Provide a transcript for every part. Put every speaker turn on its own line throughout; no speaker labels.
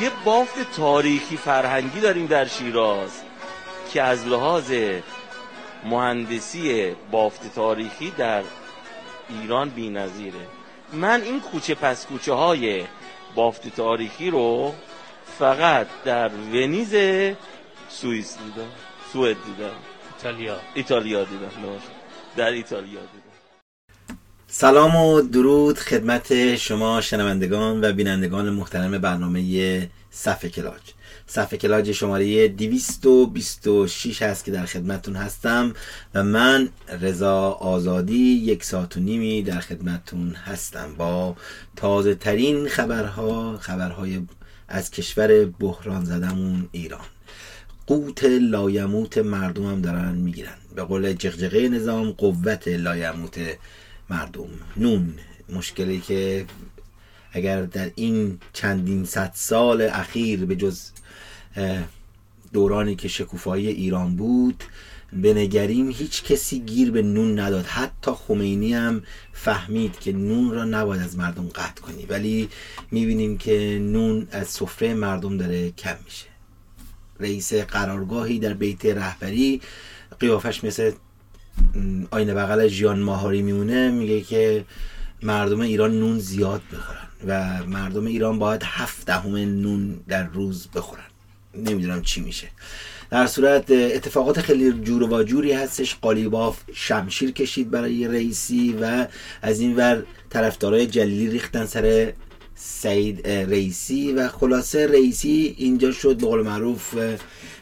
یه بافت تاریخی فرهنگی داریم در شیراز که از لحاظ مهندسی بافت تاریخی در ایران بی نظیره. من این کوچه پس کوچه های بافت تاریخی رو فقط در ونیز سوئیس دیدم سوئد دیدم.
ایتالیا.
ایتالیا دیدم در ایتالیا دیدم.
سلام و درود خدمت شما شنوندگان و بینندگان محترم برنامه صفحه کلاج. صفحه کلاج شماره 226 هست که در خدمتون هستم و من رضا آزادی یک ساعت و نیمی در خدمتون هستم. با تازه ترین خبرها خبرهای از کشور بحران زدمون ایران. قوت لایموت مردم هم دارن می‌گیرن. به قول جغجغه نظام قوت لایموت مردم. نون مشکلی که اگر در این چندین صد سال اخیر به جز دورانی که شکوفایی ایران بود بنگریم هیچ کسی گیر به نون نداد. حتی خمینی هم فهمید که نون را نباید از مردم قطع کنی. ولی می‌بینیم که نون از سفره مردم داره کم میشه. رئیس قرارگاهی در بیت رهبری قیافش مثل آینه بغل جیان ماهاری میمونه میگه که مردم ایران نون زیاد بخورن و مردم ایران باید هفت دهم نون در روز بخورن. نمی‌دونم چی میشه. در صورت اتفاقات خیلی جور و جوری هستش. قالیباف شمشیر کشید برای رئیسی و از این ور طرفدارای جلیلی ریختن سر سعید رئیسی و خلاصه رئیسی اینجا شد. به قول معروف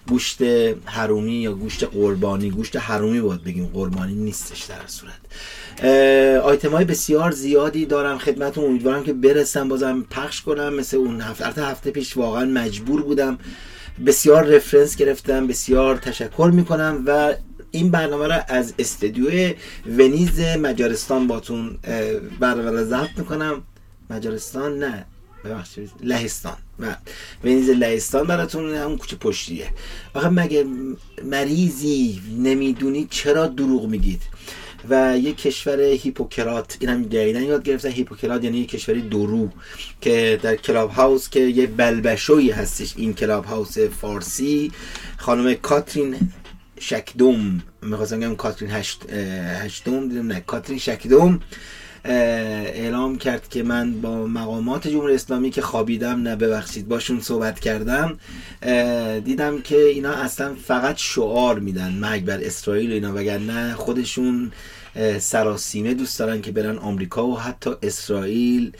گوشت حرومی یا گوشت قربانی گوشت حرومی باید بگیم قربانی نیستش در صورت. آیتم های بسیار زیادی دارم خدمتون. امیدوارم که برسم بازم پخش کنم. مثل اون هفته هفته پیش واقعا مجبور بودم. بسیار رفرنس گرفتم بسیار تشکر می‌کنم و این برنامه را از استدیو ونیز مجارستان باتون برنامه را ضبط می‌کنم. مجارستان نه ببخشید. لهستان. و ونیز لهستان براتون اون کوچه پشتیه. آخه مگه مریضی نمی‌دونید چرا دروغ میگید؟ و یک کشور hypocrite اینم دقیقا یاد گرفتن hypocrite یعنی یک کشوری درو که در کلاب هاوس که یه بلبشوی هستش. این کلاب هاوس فارسی. خانم کاترین شکدوم. می‌خواستم بگم کاترین هشت هشتم دیدم نه. کاترین شکدوم. اعلام کرد که من با مقامات جمهوری اسلامی که خوابیدم نه ببخشید باشون صحبت کردم. دیدم که اینا اصلا فقط شعار میدن مرگ بر اسرائیل اینا وگرنه خودشون سراسیمه دوست دارن که برن آمریکا و حتی اسرائیل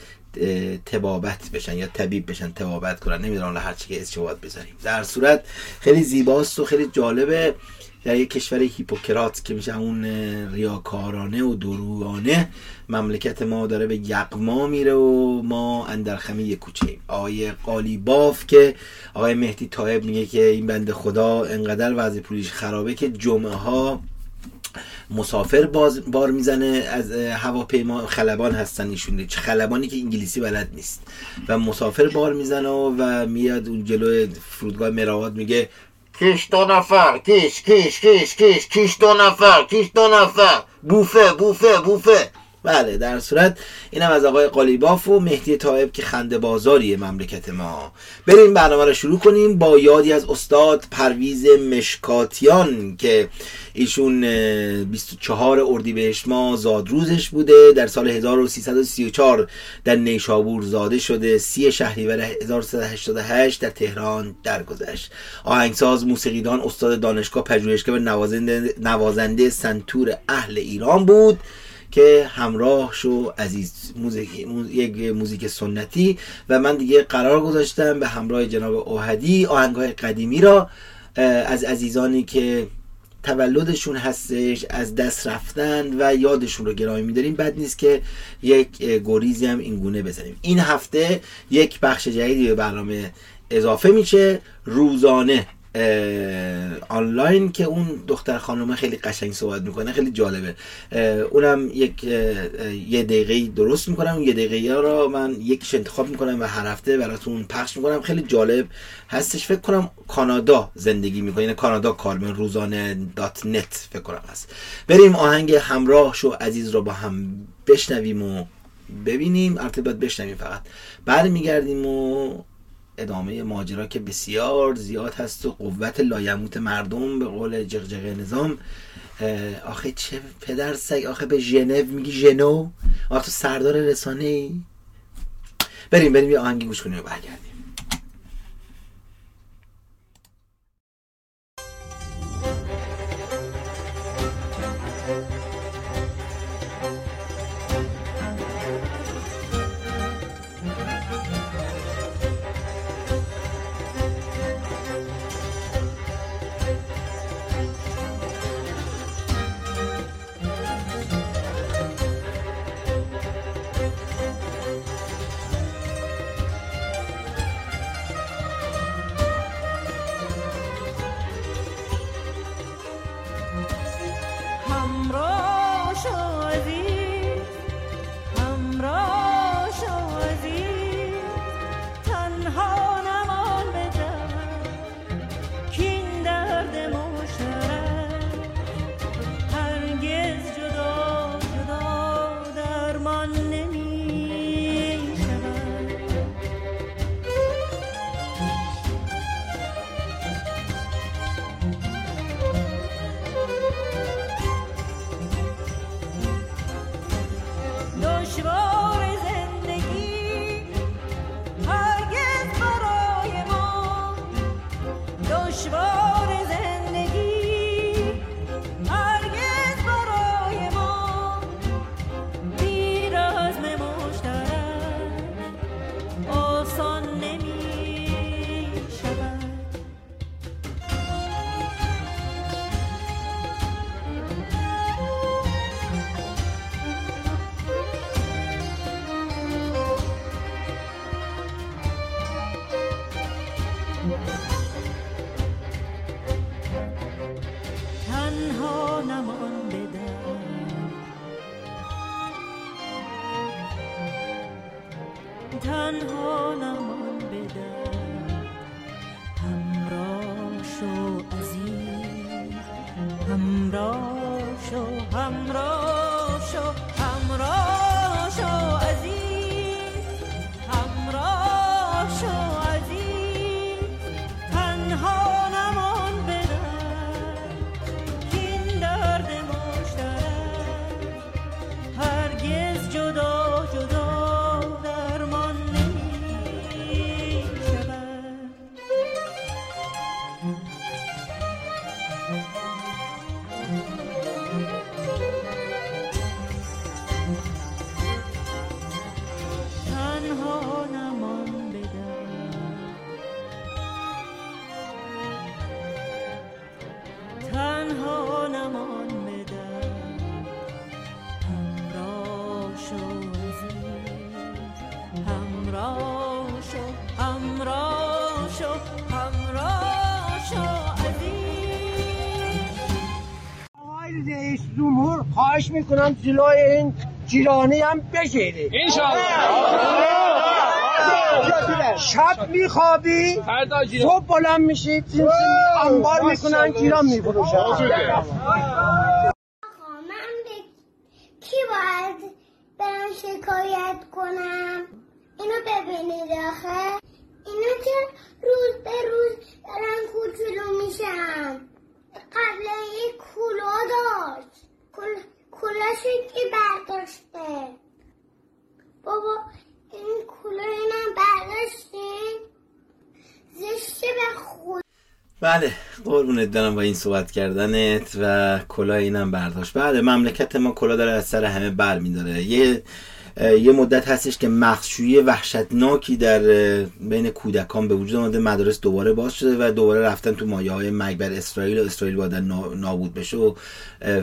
تبابت بشن یا طبیب بشن تبابت کنن. نمی‌دونم هر چی که استشواد بذاریم. در صورت خیلی زیباست و خیلی جالبه. در یک کشور هیپوکرات که میشه اون ریاکارانه و دروغانه مملکت ما داره به یقما میره و ما اندر خمی کوچه آقای قالیباف که آقای مهدی طایب میگه که این بند خدا انقدر وضع پولیش خرابه که جمعه ها مسافر باز بار می‌زنه از هواپیما خلبان هستن ایشون. خلبانی که انگلیسی بلد نیست. و مسافر بار می‌زنه و میاد اون جلو فرودگاه مراوات میگه Qu'est-ce ton affaire, kiss, kiss, kiss, kiss, faire, qu'est-ce kiss ton affaire. Bouffez, bouffer, bouffer بله در صورت اینم از آقای قالیباف و مهدی طایب که خنده بازاری مملکت ما. بریم برنامه رو شروع کنیم با یادی از استاد پرویز مشکاتیان که ایشون 24 اردیبهشت ماه زادروزش بوده در سال 1334 در نیشابور زاده شده سی شهریور 1388 در تهران درگذشت. آهنگساز موسیقیدان استاد دانشگاه پژوهشگاه و نوازنده, نوازنده سنتور اهل ایران بود. که همراه شو عزیز موزیک یک موزیک سنتی و من دیگه قرار گذاشتم به همراه جناب اوهدی آهنگ های قدیمی را از عزیزانی که تولدشون هستش از دست رفتن و یادشون رو گرامی میداریم. بد نیست که یک گریزی هم این گونه بزنیم. این هفته یک بخش جدیدی به برنامه اضافه میشه. روزانه. آنلاین که اون دختر خانومه خیلی قشنگ صحبت می‌کنه خیلی جالبه. اونم یک یه دقیقه درست می‌کنم اون یه دقیقه را من یکیش انتخاب می‌کنم و هر هفته براتون پخش می‌کنم. خیلی جالب هستش. فکر کنم کانادا زندگی می‌کنه یعنی کانادا کارمن روزانه دات نت فکر کنم هست. بریم آهنگ همراه شو عزیز رو با هم بشنویم و ببینیم. باید بشنویم فقط. بعد میگردیم و
ادامه ماجرا که بسیار زیاد هست و قوت لایموت مردم به قول جغجغه نظام آخه چه پدر سگ آخه به ژنو میگی ژنو؟ آخه تو سردار رسانه ای بریم بریم یه آهنگی گوش کنیم و برگردیم.
خواهش می‌کنم جلوی این جیرانی هم بگیری شب میخوابی؟ صبح بلند میشی انبار می‌کنن جیران میفروشن
من به کی باید برم شکایت کنم اینو ببینید آخه اینو که روز به روز دارن کوچولو میشن قبل یک کلا داشت کلاشو که برداشته بابا این کلا اینم برداشته زشته به خود
بله قربونت دارم با این صحبت کردنت و کلاه اینم برداشت. بله مملکت ما کلا داره از سر همه بر میداره. یه یه مدت هستش که مخشویی وحشتناکی در بین کودکان به وجود آمده. مدارس دوباره باز شده و دوباره رفتن تو مایه های مگبر اسرائیل و اسرائیل باید نابود بشه و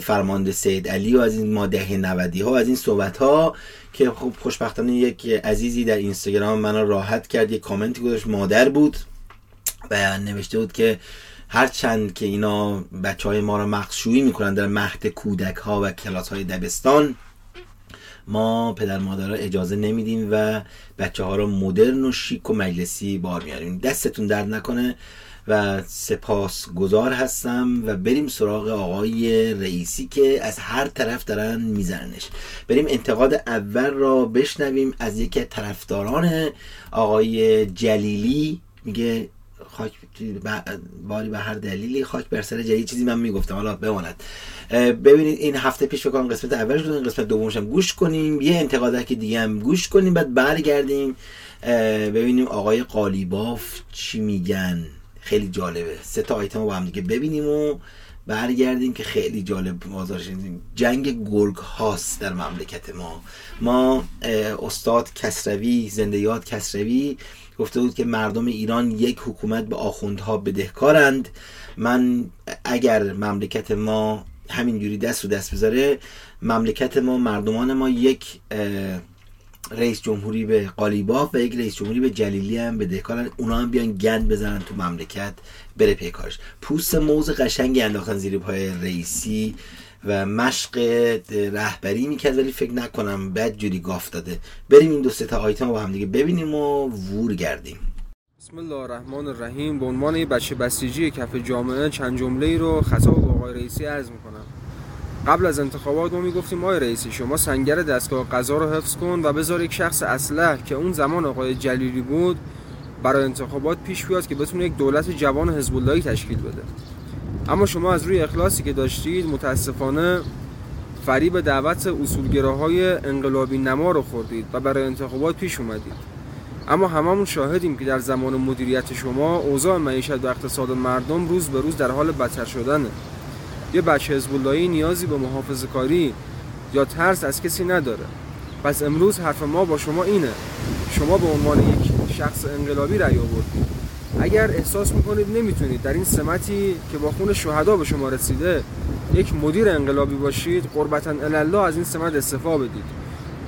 فرمانده سید علی و از این ماده 90 ها از این صحبت ها که خب خوشبختانه یک عزیزی در اینستاگرام منو راحت کرد. یک کامنتی گذاشت. مادر بود. و نوشته بود که هرچند که اینا بچه های ما رو مخشویی می‌کنن در مهد کودک ها و کلاس های دبستان
ما پدر مادرها اجازه نمیدیم و بچه ها رو مدرن و شیک و مجلسی بار میاریم دستتون درد نکنه و سپاس گذار هستم و بریم سراغ آقای رئیسی که از هر طرف دارن میزننش. بریم انتقاد اول را بشنویم. از یکی طرفداران آقای جلیلی میگه خاک باری به هر دلیلی خاک بر سر جلیلی چیزی من می‌گفتم. حالا بماند. ببینید این هفته پیش بکنم قسمت اولش این قسمت دومش هم گوش کنیم. یه انتقادات که دیگه هم گوش کنیم بعد برگردیم. ببینیم آقای قالیباف چی میگن. خیلی جالبه. سه تا آیتم رو با هم دیگه ببینیم و برگردیم که خیلی جالب بازارش. جنگ گرگ هاست در مملکت ما. ما استاد کسروی زنده یاد کسروی گفته بود که مردم ایران یک حکومت به آخوندها بدهکارند. من اگر مملکت ما همینجوری دست رو دست بذاره مملکت ما مردمان ما یک رئیس جمهوری به قالیباف و یک رئیس جمهوری به جلیلی هم به اونا هم بیان گند بزنن تو مملکت بره پیکارش پوست موز قشنگی انداختن زیر پای رئیسی. و مشق رهبری می‌کرد ولی فکر نکنم بد جوری گاف داده. بریم این دو سه تا آیتم رو با هم دیگه ببینیم و وور گردیم.
بسم الله الرحمن الرحیم. به عنوان یه بچه بسیجی کف جامعه چند جمله ای رو خطاب به آقای رئیسی عرض می‌کنم. قبل از انتخابات ما می‌گفتیم آقای رئیسی شما سنگر دستگاه قضا رو حفظ کن و بذار یک شخص اسلح که اون زمان آقای جلیلی بود برای انتخابات پیش بیاد که بتونه یک دولت جوان حزب تشکیل بده. اما شما از روی اخلاصی که داشتید متاسفانه فریب دعوت اصولگراهای انقلابی نما رو خوردید و برای انتخابات پیش اومدید. اما هممون شاهدیم که در زمان مدیریت شما اوضاع معیشت و اقتصاد مردم روز به روز در حال بدتر شدنه. یه بچه حزب نیازی به محافظه کاری یا ترس از کسی نداره. پس امروز حرف ما با شما اینه. شما به عنوان یک شخص انقلابی رأی آوردید. اگر احساس می‌کنید نمی‌تونید. در این سمتی که با خون شهدا به شما رسیده یک مدیر انقلابی باشید قربتا الله از این سمت استفا بدید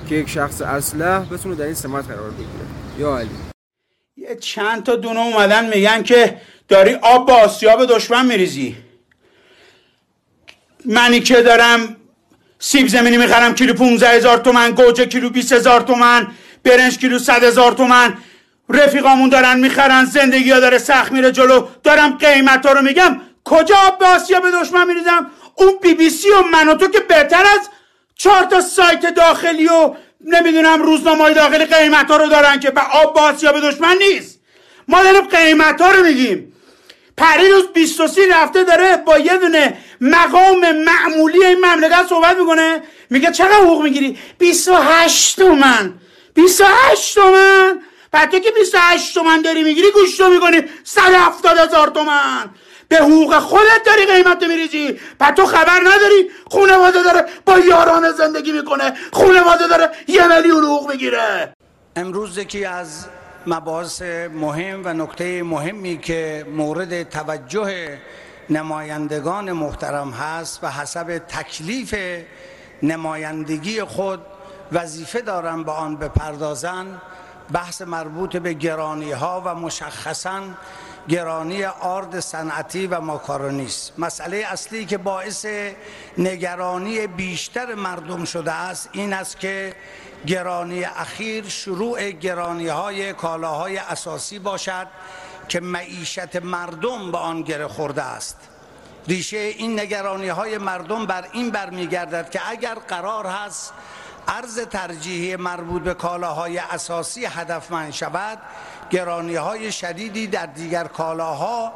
که یک شخص اسلح بتونه در این سمت قرار بگیره. یا علی.
یه چند تا دونه اومدن میگن که داری آب با آسیاب دشمن میریزی. منی که دارم سیب زمینی می‌خرم کیلو 15 هزار تومن گوجه کیلو 20 هزار تومن برنج کیلو 100 هزار تومن رفیقامون دارن می‌خرن زندگی ها داره سخت میره جلو. دارم قیمت ها رو میگم. کجا به آسیا به دشمن میریزم؟ اون بی بی سی و من و تو که بهتر از چهار تا سایت داخلی و نمی‌دونم روزنامه داخلی قیمت ها رو دارن که به آب آسیا به دشمن نیست. ما داریم قیمت ها رو میگیم. پریروز 23 رفته داره با یه دونه مقام معمولی این مملکت صحبت می‌کنه. میگه چقدر حقوق می‌گیری؟ 28 تومن. 28 تومن. تو که 28 تومن داری می‌گیری گوش تو می‌کنی. 170 هزار تومن. به حقوق خودت داری قیمت میریزی. بعد تو خبر نداری. خونواده داره با یاران زندگی می‌کنه. خونواده داره یه میلیون حقوق می‌گیره.
امروز یکی از مباحث مهم و نکته مهمی که مورد توجه نمایندگان محترم هست و حسب تکلیف نمایندگی خود وظیفه دارن به آن بپردازن بحث مربوط به گرانی ها و مشخصا گرانی آرد صنعتی و ماکارونی است. مسئله اصلی که باعث نگرانی بیشتر مردم شده است این است که گرانی اخیر شروع گرانی های کالاهای اساسی باشد که معیشت مردم به آن گره خورده است. ریشه این نگرانی های مردم بر این برمیگردد که اگر قرار هست ارز ترجیحی مربوط به کالاهای اساسی هدفمند شود گرانی های شدیدی در دیگر کالاها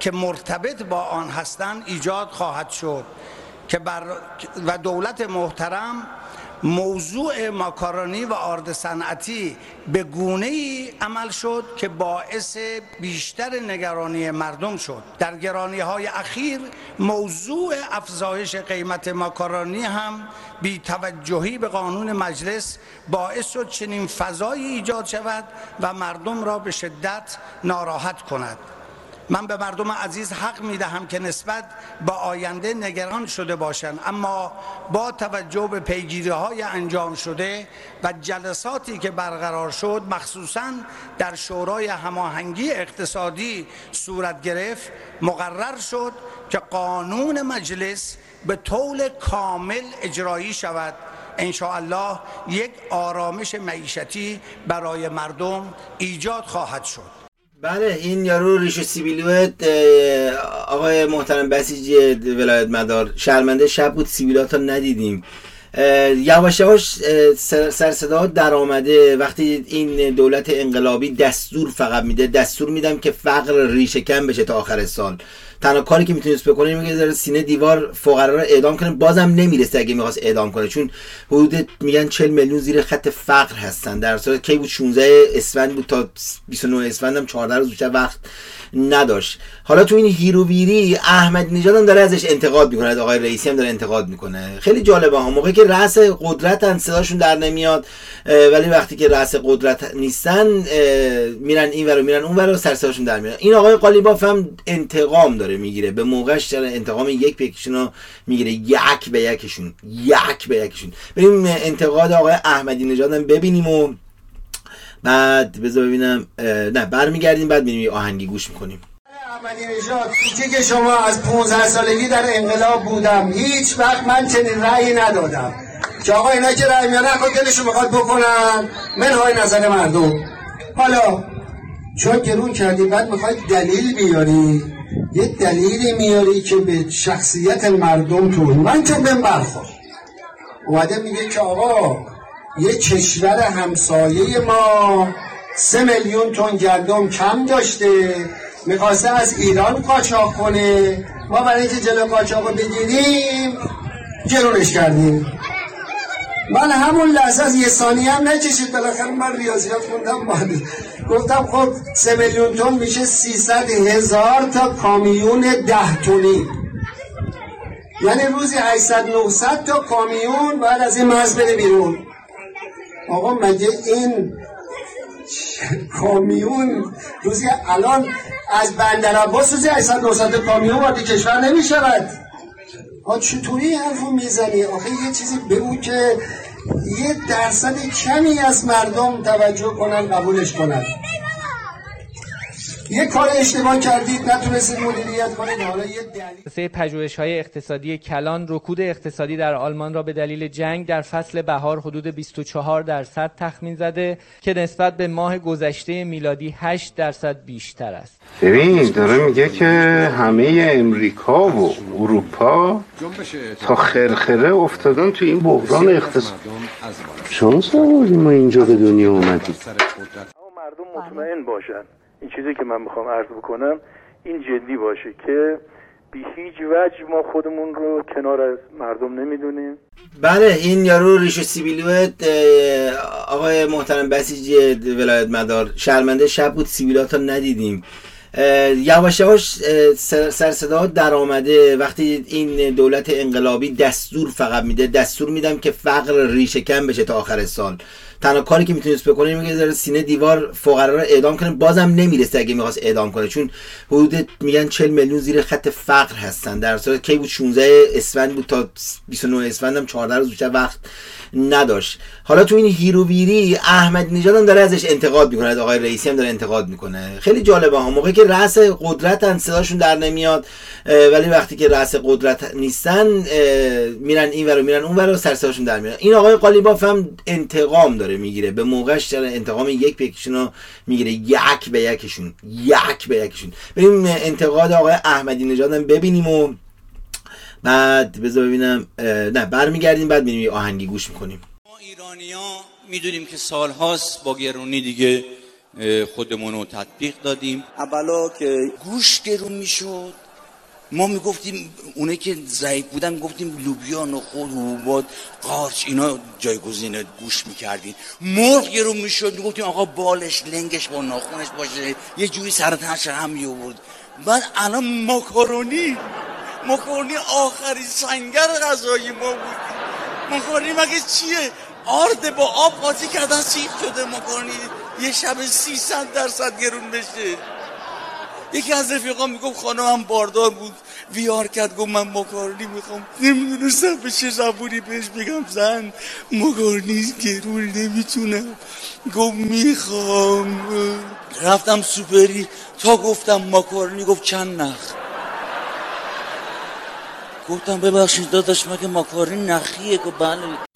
که مرتبط با آن هستند ایجاد خواهد شد که بر و دولت محترم موضوع ماکارونی و آرد صنعتی به گونه ای عمل شد که باعث بیشتر نگرانی مردم شد. در گرانی های اخیر موضوع افزایش قیمت ماکارونی هم بی توجهی به قانون مجلس باعث شد چنین فضایی ایجاد شود و مردم را به شدت ناراحت کند. من به مردم عزیز حق می دهم که نسبت به آینده نگران شده باشند اما با توجه به پیگیری های انجام شده و جلساتی که برقرار شد مخصوصا در شورای هماهنگی اقتصادی صورت گرفت مقرر شد که قانون مجلس به طول کامل اجرایی شود. الله یک آرامش معیشتی برای مردم ایجاد خواهد شد.
بله این یارو ریش سیبیلوت آقای محترم بسیجی ولایت مدار. شرمنده شب بود سیبیلات رو ندیدیم. یواش یواش سر صدا در آمده. وقتی این دولت انقلابی دستور فقط میده دستور میدم که فقر ریشه کم بشه تا آخر سال. تنها کاری که می‌تونست بکنه میگه داره سینه دیوار فقرا رو اعدام کنه. بازم نمی‌رسه اگه می‌خواست اعدام کنه چون حدود میگن 40 میلیون زیر خط فقر هستن. در صورت کی بود 16 اسفند بود تا 29 اسفند هم 14 روز بیشتر وقت نداشت. حالا تو این هیروویری احمد نژاد هم داره ازش انتقاد می‌کنه از آقای رئیسی هم داره انتقاد می‌کنه. خیلی جالبه ها موقعی که رأس قدرت صداشون در نمیاد ولی وقتی که رأس قدرت نیستن میرن این ور میرن اون ور سر صداشون در میاد. این آقای قالیباف هم انتقام داره. می‌گیره. به موقعش داره انتقام یک به یکشون می‌گیره. یک به یکشون. یک به یکشون. بریم انتقاد آقای احمدی نژاد هم ببینیم و بعد بذار ببینم نه برمیگردیم بعد میریم آهنگی گوش می‌کنیم.
احمدی نژاد که شما از 15 سالگی در انقلاب بودم. هیچ وقت من چنین رأیی ندادم. که آقا اینا که رأی میانه خود دلشون می‌خواد بکنن. منهای نظر مردم. حالا چون گرون کردی بعد می‌خواد دلیل بیاری. یه دلیلی میاری که به شخصیت مردم تو من که من برخور اومده میگه که آقا یه کشور همسایه ما سه میلیون تن گندم کم داشته می‌خواسته از ایران قاچاق کنه. ما برای اینکه جلو قاچاق رو بگیریم جلوش کردیم. من همون لحظه از یه ثانیه هم نکشید. بالاخره من ریاضیات خوندم بعد گفتم خب سه میلیون تن میشه 300 هزار تا کامیون ده تونی. یعنی روزی 800 900 تا کامیون بعد از این مرز بره بیرون. آقا مگه این کامیون روزی الان از بندر عباس روزی 800 900 کامیون وارد کشور آ چطوری حرفو می‌زنی؟ آخه یه چیزی بگو که یه درصد کمی از مردم توجه کنن قبولش کنن. یه کار اشتباه کردید نتونستید مدیریت کنید. حالا یه دلیل.
پژوهش های اقتصادی کلان رکود اقتصادی در آلمان را به دلیل جنگ در فصل بهار حدود 24 درصد تخمین زده که نسبت به ماه گذشته میلادی 8 درصد بیشتر است.
ببین داره میگه که همه امریکا و اروپا تا خرخره افتادن تو این بحران اقتصادی شانس آوردیم ما اینجا به دنیا اومدیم.
مردم مطمئن باشن. این چیزی که من می‌خوام عرض بکنم این جدی باشه که بی هیچ وجه ما خودمون رو کنار از مردم نمی‌دونیم.
بله این یارو ریش سیبیلوت آقای محترم بسیجی ولایت مدار شرمنده شب بود سیبیلات ندیدیم. یواش یواش سر صدا در آمده وقتی این دولت انقلابی دستور فقط میده دستور میدم که فقر ریشه کم بشه تا آخر سال. تنها کاری که می‌تونست بکنه میگه داره سینه دیوار فقرا رو اعدام کنه بازم نمی‌رسه اگه می‌خواست اعدام کنه چون حدود میگن 40 میلیون زیر خط فقر هستن. در صورت کی بود؟ 16 اسفند بود تا 29 اسفند هم 14 روز بیشتر وقت نداشت. حالا تو این هیروویری احمد نژاد هم داره ازش انتقاد می‌کنه از آقای رئیسی هم داره انتقاد می‌کنه. خیلی جالبه ها. موقعی که رأس قدرت صداشون در نمیاد ولی وقتی که رأس قدرت نیستن میرن این ور میرن اون ور و سر صداشون در میاد. این آقای قالیباف هم انتقام داره می‌گیره. به موقعش داره انتقام یک به یکشون می‌گیره. یک به یکشون. یک به یکشون. بریم انتقاد آقای احمدی نژاد هم ببینیم و بعد بذار ببینم نه برمیگردیم بعد میریم آهنگی گوش می‌کنیم.
ما ایرانی ها می‌دونیم که سالهاست با گرونی دیگه خودمون رو تطبیق دادیم. اولا که گوش گرون می‌شد. ما می‌گفتیم اونه که ضعیف بودن گفتیم لوبیا نخود حبوبات قارچ اینا جایگزین گوش می‌کردیم مرغ گرون می‌شد. می‌گفتیم آقا بالش لنگش با ناخونش باشه. یه جوری سرطنش هم میورد بعد الان ماکارونی. مکرونی آخری سنگر غذایی ما بود. مکرونی مگه چیه؟ آرد با آب قاطی کردن سیخ شده مکرونی یه شب 300 درصد گرون بشه. یکی از رفیقان می‌گفت خانم هم باردار بود. ویار کرد گفت من مکارونی می‌خوام. نمی‌دونستم به چه زبونی بهش بگم. زن مکارونی گرون نمی‌تونم گفت می‌خوام. رفتم سوپری. تا گفتم مکارونی گفت چند نخ. گفتم ببخشید داداش مگه ماکارین نخیه؟ که بله.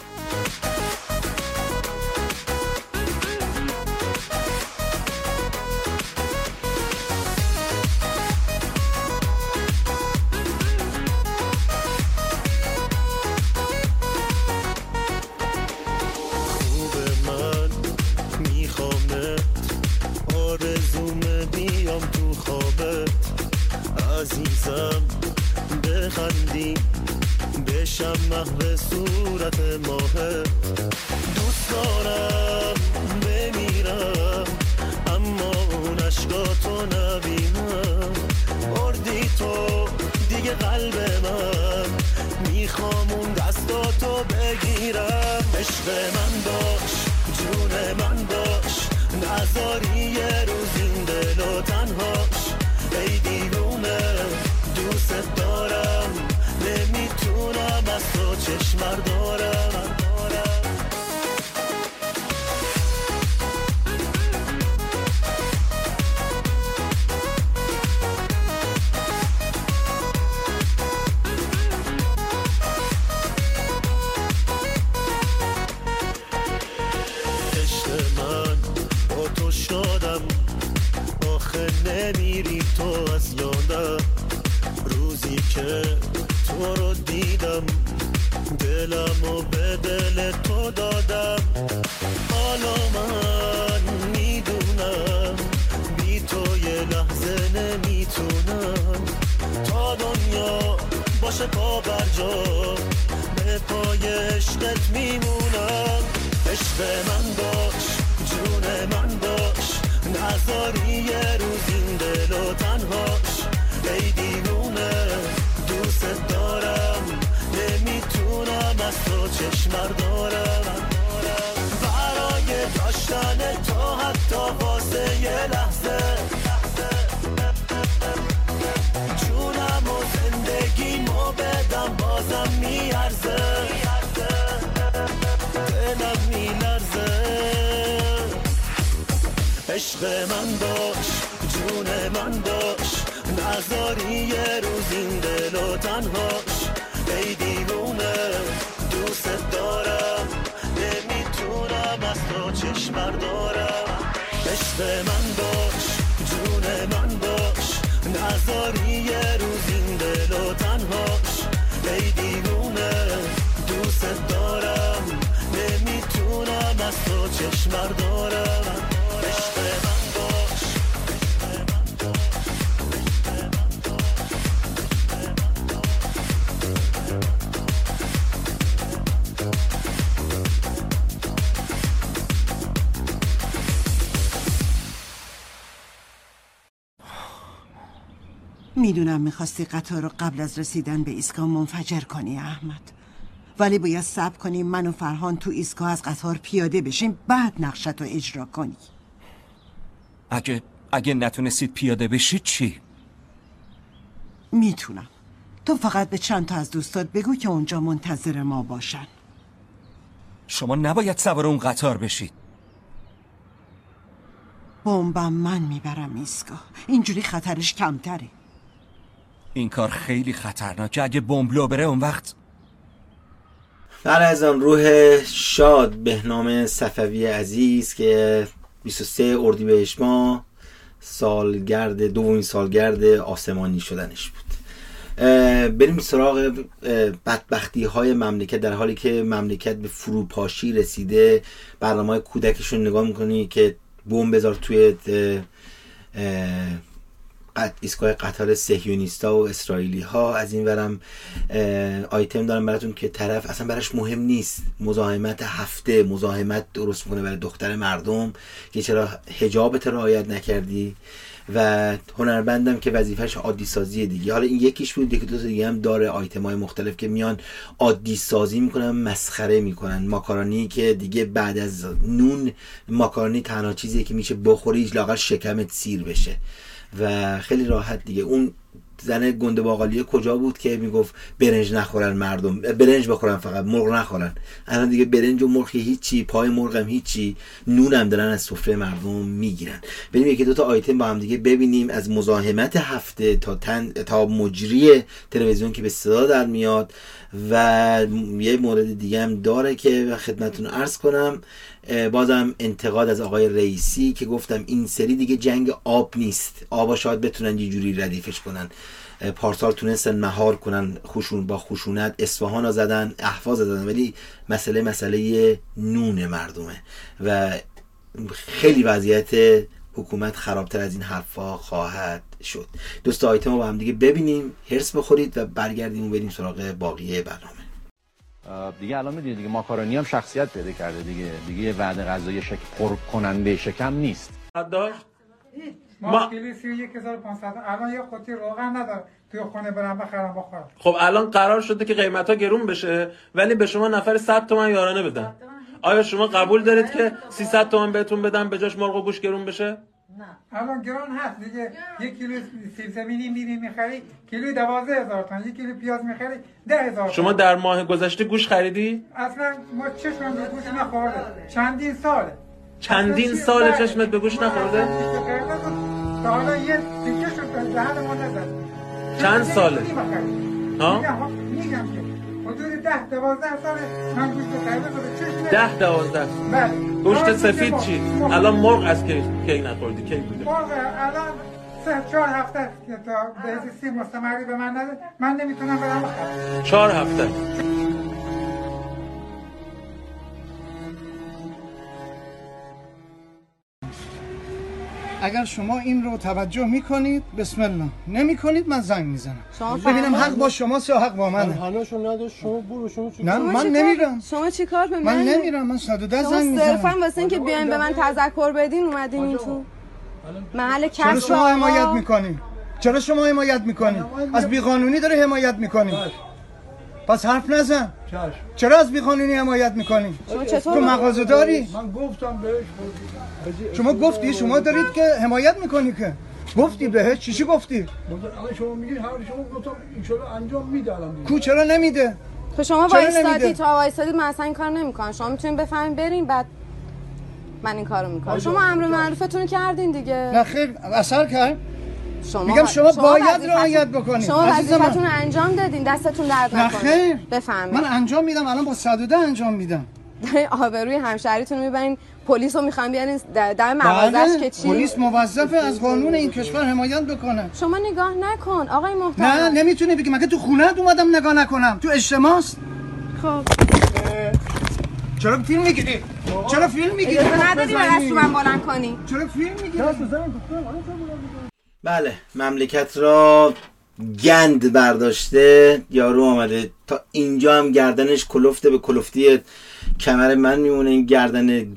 نمیری تو از یادم روزی که تو رو دیدم دلم و به دل تو دادم. حالا من می‌دونم بی تو یه لحظه نمی‌تونم. تا دنیا باشه پا بر جا به پای عشقت میمونم. عشق من باش جون من باش. نزاری یه روز این دل و تنهاش. ای دیوونه دوست دارم نمی‌تونم از تو چشمر دارم برای داشتن تو حتی واسه یه لحظه. جونم و زندگیمو بدم بازم میارزه. عشق من باش جون من باش نزاری یه روز این دل و تنهاش. ای دیوونه دوست دارم نمی‌تونم از تو چشم بردارم. عشق من باش جون من باش نزاری یه روز این دل و تنهاش. ای دیوونه دوست دارم نمی‌تونم از تو چشم بردارم.
می‌دونم می‌خواستی قطار رو قبل از رسیدن به ایستگاه منفجر کنی احمد. ولی باید صبر کنیم من و فرهان تو ایستگاه از قطار پیاده بشیم بعد نقشت رو اجرا کنی.
اگه اگه نتونستید پیاده بشید چی؟
می‌تونم. تو فقط به چند تا از دوستات بگو که اونجا منتظر ما باشن.
شما نباید سوار اون قطار بشید.
بمبم من می‌برم ایستگاه. اینجوری خطرش کمتره.
این کار خیلی خطرناکه. اگه بمب بره اون وقت
بله از آن روح شاد بهنام صفوی عزیز که 23 اردیبهشت ماه سالگرد دومین سالگرد آسمانی شدنش بود. بریم سراغ بدبختی های مملکت در حالی که مملکت به فروپاشی رسیده. برنامه کودکشون نگاه می‌کنی که بمب بذار توی ایستگاه قطار سهیونیستا و اسرائیلی ها از این ورم آیتم دارم براتون که طرف اصلا براش مهم نیست. مزاحمت هفته مزاحمت درست می‌کنه برای دختر مردم که چرا حجابت رعایت نکردی. و هنرمندم که وظیفش عادی سازی دیگه. حالا این یکیش بود یکی دو دیگه هم داره آیتم های مختلف که میان عادی سازی می‌کنن مسخره می‌کنن. ماکارونی که دیگه بعد از نون ماکارونی تنها چیزی که میشه بخوری لاغر شکمت سیر بشه. و خیلی راحت دیگه. اون زن گنده باقالی کجا بود که می‌گفت برنج نخورن مردم؟ برنج بخورن فقط مرغ نخورن. الان دیگه برنج و مرغ هیچی پای مرغم هیچی نونم دارن از سفره مردم می‌گیرن. بریم یکی دو تا آیتم با هم دیگه ببینیم از مزاحمت هفته تا تن تا مجری تلویزیون که به صدا در میاد. و یه مورد دیگه هم داره که خدمتتون عرض کنم. بازم انتقاد از آقای رئیسی که گفتم این سری دیگه جنگ آب نیست. آبا شاید بتونن یه جوری ردیفش کنن. پارسال تونستن مهار کنن خوشون با خشونت. اصفهان ها زدن احفاظ زدن ولی مسئله مسئله نون مردمه. و خیلی وضعیت حکومت خرابتر از این حرفا خواهد شد. دوست آیتم رو با هم دیگه ببینیم. هرس بخورید و برگردیم و بریم سراغ باقیه برنامه.
دیگه الان می‌دونید دیگه ماکارونی هم شخصیت پیدا کرده دیگه. دیگه یه وعده غذایی شک پر کننده شکم نیست.
داشت
ما کیلو 31500 الان یه قوطی روغن نداره. توی خونه برم بخرم بخورم.
خب الان قرار شده که قیمت ها گرون بشه ولی به شما نفر 100 تومن یارانه بدن. آیا شما قبول دارید که 300 تومن بهتون بدن به جاش مرغ و گوش گرون بشه؟
الان گران هست دیگه یک کیلو سیب زمینی میری می‌خری کیلو دوازده هزار تومن یک کیلو پیاز می‌خری ده هزار
شما در ماه گذشته گوش خریدی؟
اصلا ما چشمم به گوش نخورده. چندین ساله
چندین سال چشمت به گوش نخورده؟
تا حالا یه تیکه شد به دهن ما نزد.
چند ساله؟ ها؟
میگم که حدود ده دوازده ساله من گوشت شده؟ چشم
ده دوازده.
بله.
گوشت سفید چی؟ الان مرغ از کی کی نخوردی؟ کی بوده؟
مرغ الان سه چهار هفته که تا به سی مستمری به من نده من نمی‌تونم برم.
چهار هفته.
اگر شما این رو توجه می‌کنید بسم الله. نمی‌کنید من زنگ می‌زنم.
شما
ببینم حق با شما یا حق با منه.
حالشون نداشت شما برو شما چی
نه
شما
من
چیکار-
نمیرم.
شما چی کار به من
من؟ نمیرم من 110
شما
زنگ
صرفا
می‌زنم
واسه اینکه بیاین به من تذکر بدین اومدین این تو محل
چرا
کسب
شما. حمایت می‌کنی؟ چرا شما حمایت می‌کنی؟ از بیقانونی داره حمایت می‌کنی؟ پس حرف نزن. چرا از بیقانونی حمایت می‌کنی؟
شما چطور
تو مغازه داری؟
من
گفتم بهش شما گفتی شما دارید که حمایت می‌کنی که. گفتی بهش. چی چی گفتی؟
الان شما میگین هر شما گفتم ان انجام میده الان.
کو چرا نمیده؟
خب شما
نمیده؟
تا وایستادی من اصلا این کار نمی‌کنم. شما می‌تونین بفهمین برین بعد من این کارو می‌کنم. شما امر معروفتون رو کردین دیگه.
نه خیر اثر کرد.
شما
میگم شما باید
وظیفتون-
رعایت بکنید.
شما. وظیفتون رو انجام دادین دستتون درد
نه
نکنه.
خیر.
بفهمید
من انجام میدم الان با 110 انجام میدم.
آبروی همشهریتون می‌برین پلیس رو می‌خوان بیارین در در مغازش که چی؟
پلیس موظفه از قانون این کشور حمایت بکنه.
شما نگاه نکن آقای محترم.
نه نمی‌تونی بگی. مگه تو خونه اومدم نگاه نکنم؟ تو اجتماعست.
خب.
چرا فیلم می‌گیری؟ چرا فیلم می‌گیری؟
نداری من از تو من بلند کنی.
چرا فیلم می‌گیری؟
بله مملکت را گند برداشته یارو آمده. تا اینجا هم گردنش کلفته به کلفتی کمر من میمونه. این گردن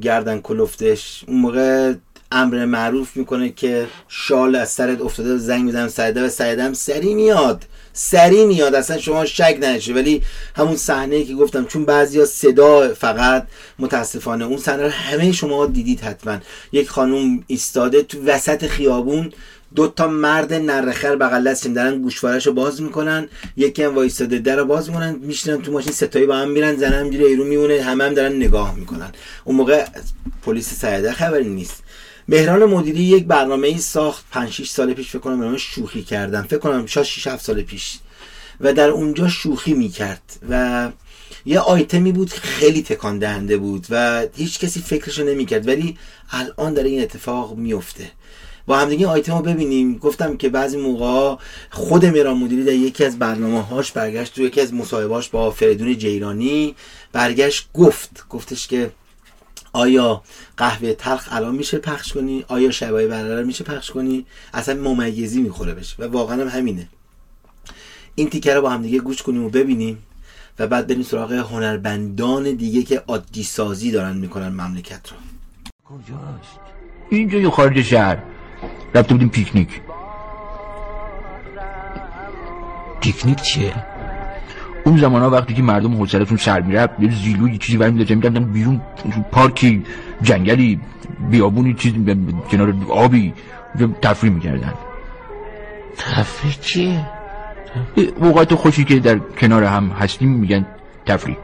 گردن کلفتش اون موقع امر معروف می‌کنه که شال از سرت افتاده زنگ می‌زنم سعیده و سعیده هم سری میاد. سری میاد اصلا شما شک نشه ولی همون صحنه که گفتم چون بعضیا صدا فقط متاسفانه اون صحنه رو همه شما دیدید حتما. یک خانوم ایستاده تو وسط خیابون دو تا مرد نرخر بغل دستشون دارن گوشوارش رو باز می‌کنن. یکی هم وایستاده در رو باز می‌کنن میشینن تو ماشین ستایی با هم میرن زن همجوری ایرو میمونه همه هم دارن نگاه می‌کنن. اون موقع پلیس سعیده خبری نیست. مهران مدیری یک برنامه ای ساخت 5 6 سال پیش فکر کنم به نام شوخی کردم. فکر کنم شاید 6 7 سال پیش. و در اونجا شوخی می‌کرد. و یه آیتمی بود خیلی تکان دهنده بود و هیچ کسی فکرشو نمی‌کرد. ولی الان داره این اتفاق میفته با همدیگه آیتم رو ببینیم. گفتم که بعضی موقع خود مهران مدیری در یکی از برنامه هاش برگشت تو یکی از مصاحبهاش با فریدون جیرانی برگشت گفت. گفتش که آیا قهوه تلخ الان میشه پخش کنی؟ آیا شبای برقرار میشه پخش کنی؟ اصلا ممیزی می‌خوره بشه و واقعا هم همینه. این تیکه رو با هم دیگه گوش کنیم و ببینیم و بعد بریم سراغ هنربندان دیگه که عادی سازی دارن می‌کنن مملکت رو.
کجاست؟ اینجا یه خارج شهر. رفته بودیم پیکنیک. پیکنیک چیه؟ اون زمان ها وقتی که مردم حوصله‌شون سر می‌رفت یه زیلو یه چیزی برمی داشتن می‌رفتن بیرون پارکی جنگلی بیابونی به کنار آبی تفریح می‌کردن. تفریح چیه؟ اوقات خوشی که در کنار هم هستیم میگن تفریح.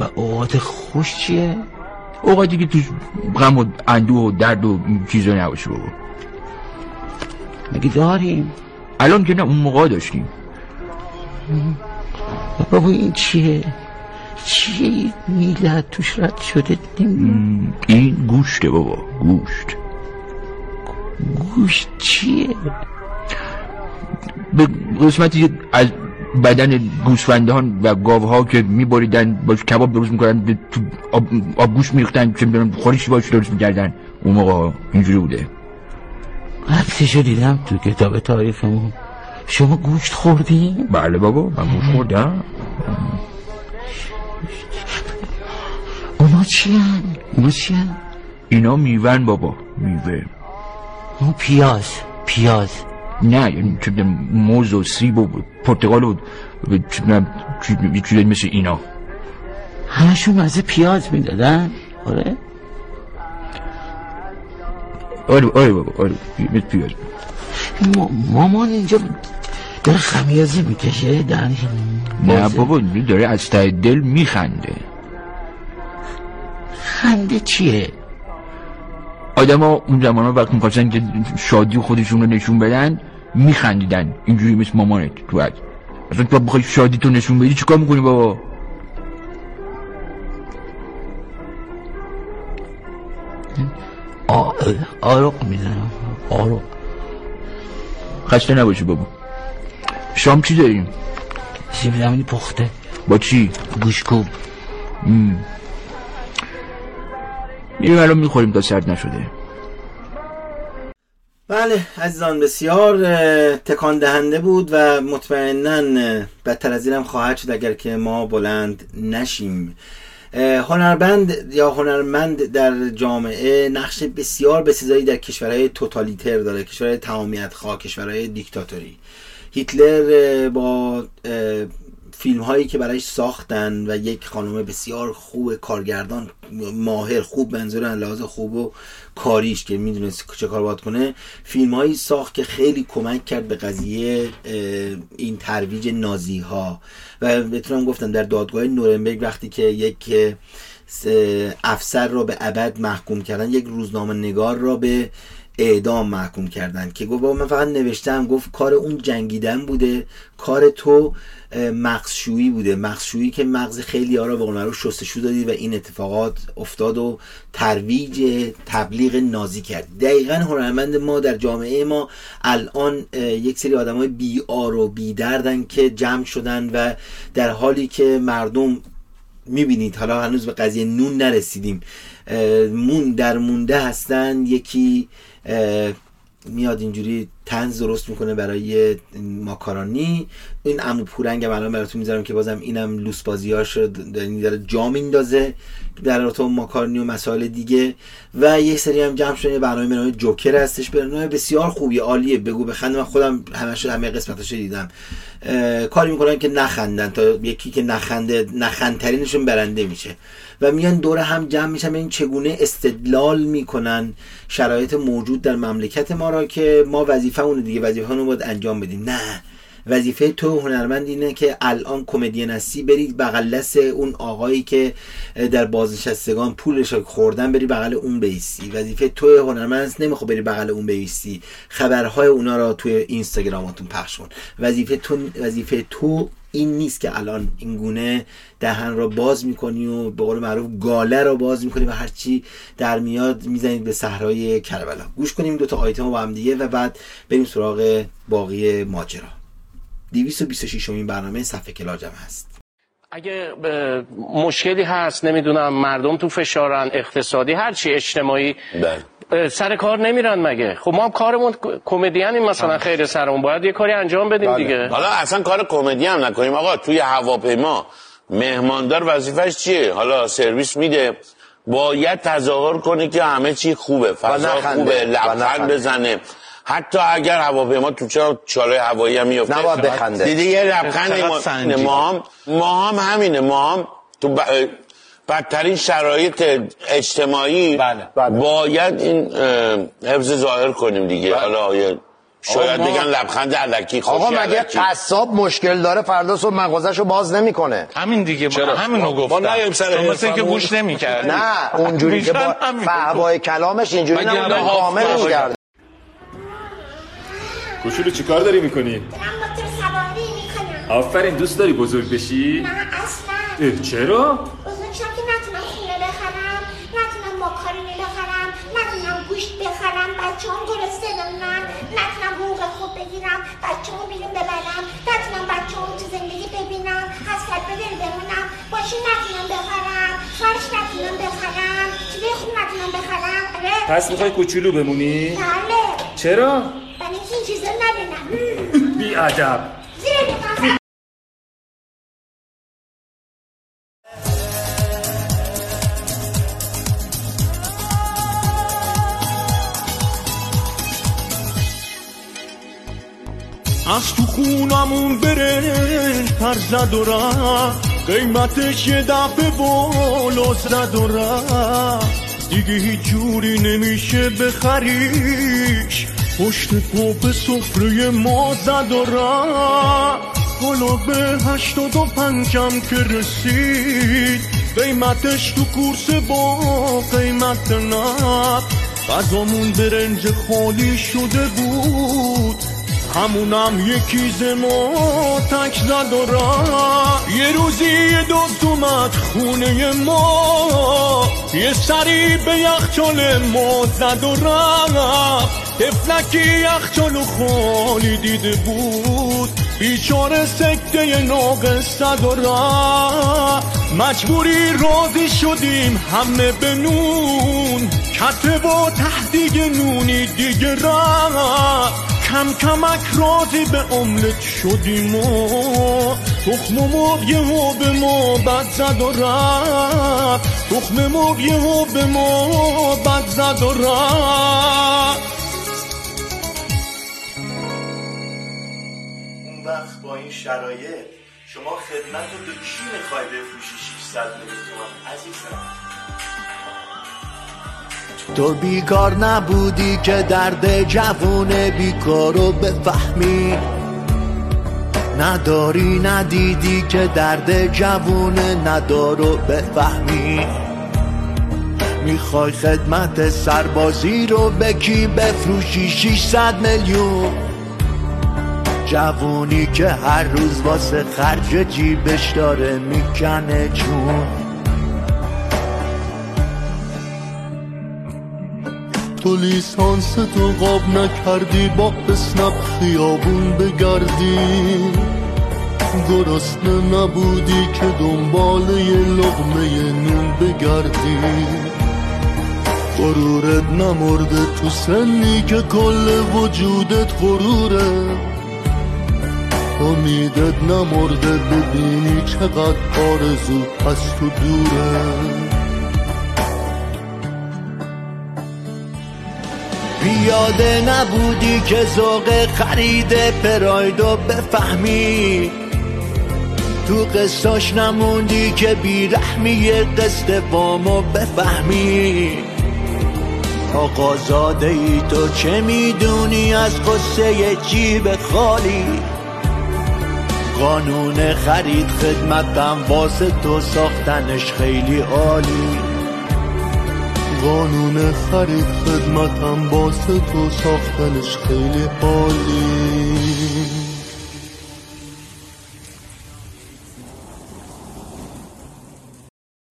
و اوقات خوش چیه؟ اوقاتی که توش غم و اندوه و درد و چیزا نباشه بابا. مگه داریم؟ الان که نه اون موقع داشتیم. بابا این چیه؟ چیه میلاد؟ توش رد شده این گوشته بابا گوشت. گوشت چیه؟ به قسمتی از بدن گوسفندان و گاوها که میبریدن باش کباب درست می‌کنن تو آب, آب گوش میریختن چه می‌دونم خورشی باش درست می‌کردن. اون موقع اینجوری بوده.
عکسشو دیدم تو کتاب تاریخمون؟ شما گوشت خوردی؟
بله بابا من گوشت خوردم.
اونا چی هن؟ اونا چی هن؟
اینا میون بابا میوه.
اون پیاز پیاز.
نه یعنی موز و سیب و پرتقال و چه می‌دونم، چی- چیزایی مثل اینا.
همشون مزه پیاز می‌دادن؟ آره.
آره آره بابا آره مثل پیاز
ما- مامان اینجا داره خمیازه می‌کشه دهنش
نه. بابا داره از ته دل میخنده.
خنده چیه؟
آدم ها اون زمان ها وقتی می‌خواستن که شادی خودشون رو نشون بدن میخندیدن. اینجوری مثل مامانت تو عکس. اصلا تو بخوای شادی تو نشون بدی چیکار می‌کنی بابا؟
آ- آروق می‌زنم. آروق
خسته نباشی بابا. شام چی داریم؟
سیب زمینی پخته.
با چی؟
گوشکوب
میریم الان می‌خوریم تا سرد نشده.
بله عزیزان بسیار تکان دهنده بود و مطمئنا بدتر از اینم خواهد شد اگر که ما بلند نشیم. اه، هنرمند یا هنرمند در جامعه نقش بسیار بسزایی در کشورهای توتالیتر داره کشورهای تمامیت خواه کشورهای دیکتاتوری. هیتلر با فیلم هایی که برایش ساختن و یک خانم بسیار خوب کارگردان ماهر خوب منظور لحاظ خوب و کاریش که می‌دونست چه کار باید کنه فیلم هایی ساخت که خیلی کمک کرد به قضیه این ترویج نازی ها و بتونم گفتم در دادگاه نورنبرگ وقتی که یک افسر را به ابد محکوم کردن یک روزنامه نگار را به اعدام محکوم کردن که گفت من فقط نوشتم گفت کار اون جنگیدن بوده کار تو مغزشویی بوده. مغزشویی که مغز خیلی ها را به معروف شستشو دادی و این اتفاقات افتاد و ترویج تبلیغ نازی کرد. دقیقا هنرمند ما در جامعه ما الان یک سری آدم های بی آر و بی دردن که جمع شدن و در حالی که مردم می‌بینید حالا هنوز به قضیه نون نرسیدیم مون در مونده هستن. یکی میاد اینجوری تنز درست می‌کنه برای ماکارانی این امو پورنگ الان براتون می‌ذارم که بازم اینم لوس بازیاش یعنی داره جا میندازه. در رابطه با ماکارونی و مسائل دیگه و یه سری هم جمع شده برنامه به جوکر هستش برنامه بسیار خوبی عالیه بگو بخند من خودم همش همه قسمتاش دیدم. کاری می‌کنن که نخندن تا یکی که نخنده نخندترینشون برنده میشه. و میان دور هم جمع میشن ببین چگونه استدلال می‌کنن شرایط موجود در مملکت ما را که ما وظیفه اون دیگه وظیفه رو باید انجام بدیم. نه. وظیفه تو هنرمند اینه که الان کمدین هستی بری بغل اون آقایی که در بازنشستگان پولش خوردن بری بغل اون بیستی. وظیفه تو هنرمند است نمی‌خواد بری بغل اون بیستی. خبرهای اونا را توی اینستاگراماتون پخش کن. وظیفه تو وظیفه تو این نیست که الان این گونه دهن را باز می‌کنی و به قول معروف گاله را باز می‌کنی و هرچی در میاد می‌زنید به صحرای کربلا. گوش کنیم دو تا آیتم با هم دیگه و بعد بریم سراغ باقی ماجرا. 226 امین برنامه صفحه کلاجم هست.
اگه مشکلی هست نمی‌دونم مردم تو فشارن اقتصادی هرچی اجتماعی اه، سر کار نمیرن مگه؟ خب ما هم کارمون کمدیانیم مثلا خیر سرمون. باید یه کاری انجام بدیم دیگه.
بله. حالا اصلا کار کمدی هم نکنیم. آقا توی هواپیما مهماندار وظیفش چیه؟ حالا سرویس میده. باید تظاهر کنه که همه چی خوبه. فضا. خوبه. لبخند. بزنه. حتی اگر هواپیما تو چرا چاله هوایی هم میفته
نباید بخنده.
دیدی یه لبخند ما, هم ما هم همینه ما هم تو ب... بدترین شرایط اجتماعی باید این حفظ ظاهر کنیم دیگه. حالا یه- شاید بگن لبخند علکی خوشی
آقا مگه. قصاب مشکل داره فردا صبح مغازه‌شو باز نمی‌کنه؟
همین دیگه همینو گفتم
ما نیم سر
مثل. اینکه گوش نمی‌کرد
نه اونجوری که با فهوای کلامش اینجوری
حافظ-
کرده
کوچولو چی کار داری می‌کنی؟
من موتور سواری می‌کنم
آفرین دوست داری بزرگ بشی؟
نه اصلا
چرا؟
بزرگ شم که نتونم خونه بخرم نتونم ماکارونی بخرم نتونم گوشت بخرم بچه هم گرسنه دارن نتونم حقوق خوب بگیرم بچه هم بیرون ببرم نتونم بچه تو زندگی ببینم حسرت به دل بمونم ماشین نتونم بخرم فرش نتونم بخرم چیزای خوب نتونم بخرم آره
پس می‌خوای کوچولو بمونی؟
بله
چرا؟
اینکه این چیزا نبینم
بی عجب
زیر
از تو خونمون بره پر زد و رفت قیمتش یه دفعه و رفت دیگه هیچ جوری نمیشه بخریش پشت به سفره ما زد و رفت. حالا به هشتاد و پنجم که رسید. قیمتش تو کورس با قیمت نفت. غذامون برنج خالی شده بود. همونم یکی ما تک زد و یه روزی یه دوست اومد خونه ما. یه سری به یخچال ما زد و رفت. تفلکی یخچالو خالی دیده بود. بیچاره سکته ناقص زد و رفت مجبوری راضی شدیم همه به نون کته با تهدیگ نونی دیگه رفت کم کمک راضی به املت شدیم و. تخم مرغ یهو به ما بد زد و رفت تخم مرغ یهو به ما بد زد و رفت
با این شرایط شما خدمت رو به کی می‌خوای بفروشی 600 میلیون تومن عزیزم؟
تو بیکار نبودی که درد جوون بیکار رو بفهمی؟ نداری ندیدی که درد جوون ندارو بفهمی؟ می‌خوای خدمت سربازی رو به کی بفروشی 600 میلیون؟ جوونی که هر روز واسه خرج جیبش داره می‌کنه چون
تو لیسانس تو قاب نکردی با اسنپ خیابون بگردی. گرسنه نبودی که دنبال یه لغمه نون بگردی. غرورت نمرده تو سنی که کل وجودت غروره امیدت نمرده ببینی چقدر آرزو از تو دوره.
پیاده نبودی که ذوق خرید پرایدو بفهمی. تو قصاش نموندی که بیرحمی قسط وامو بفهمی. آقازاده ای تو چه می‌دونی از قصه جیب خالی؟ قانون خرید خدمتم واسه تو ساختنش خیلی عالی.
قانون خرید خدمتم واسه تو ساختنش خیلی عالی.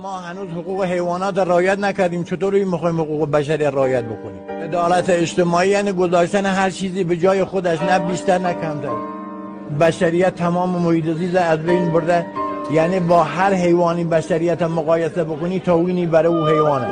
ما هنوز حقوق حیوانات رعایت نکردیم. چطور این می‌خوایم حقوق بشری رعایت بکنیم؟ عدالت اجتماعی یعنی گذاشتن هر چیزی به جای خودش نه بیشتر نه کمتر. بشریت تمام محیط از بین برده. یعنی با هر حیوانی بشریت هم مقایسه بکنی توهینی برای او حیوانه.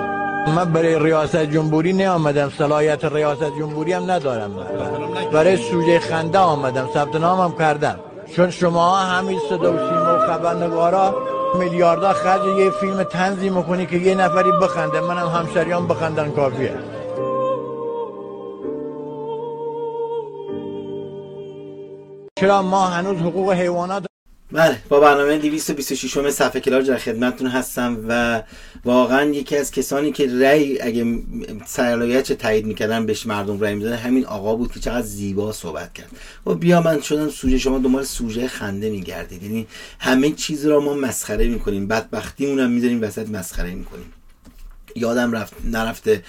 من برای ریاست جمهوری نیامدم صلاحیت ریاست جمهوری هم ندارم. من. برای سوژه خنده آمدم ثبت نامم کردم. چون شما همین صدا و سیما و خبرنگارا میلیاردها خرج یه فیلم تنظی می‌کنی که یه نفری بخنده. منم همشریان بخندن کافیه. چرا ما هنوز حقوق حیوانات
بله با برنامه 226 م صفحه کلار در خدمتتون هستم و واقعا یکی از کسانی که رأی اگه صلاحیت تایید می‌کردن بهش مردم رأی می‌دادن همین آقا بود که چقدر زیبا صحبت کرد. و بیا من شدم سوژه شما دنبال سوژه خنده میگردید یعنی همه چیز را ما مسخره می‌کنیم بدبختیمون هم می‌ذاریم وسط مسخره می‌کنیم. یادم رفت نرفته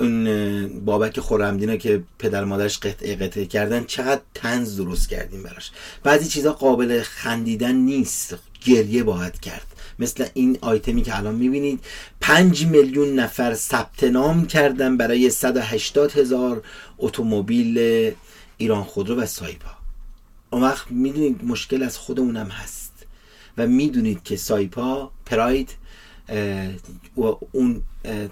اون بابک خورمدینا که پدر مادرش قطعه قطعه کردن چقدر تنز درست کردیم براش. بعضی چیزا قابل خندیدن نیست گریه باید کرد. مثل این آیتمی که الان می‌بینید پنج میلیون نفر ثبت نام کردن برای 180 هزار اتومبیل ایران خودرو و سایپا. اون وقت می‌دونید مشکل از خودمونم هست. و می‌دونید که سایپا پراید و اون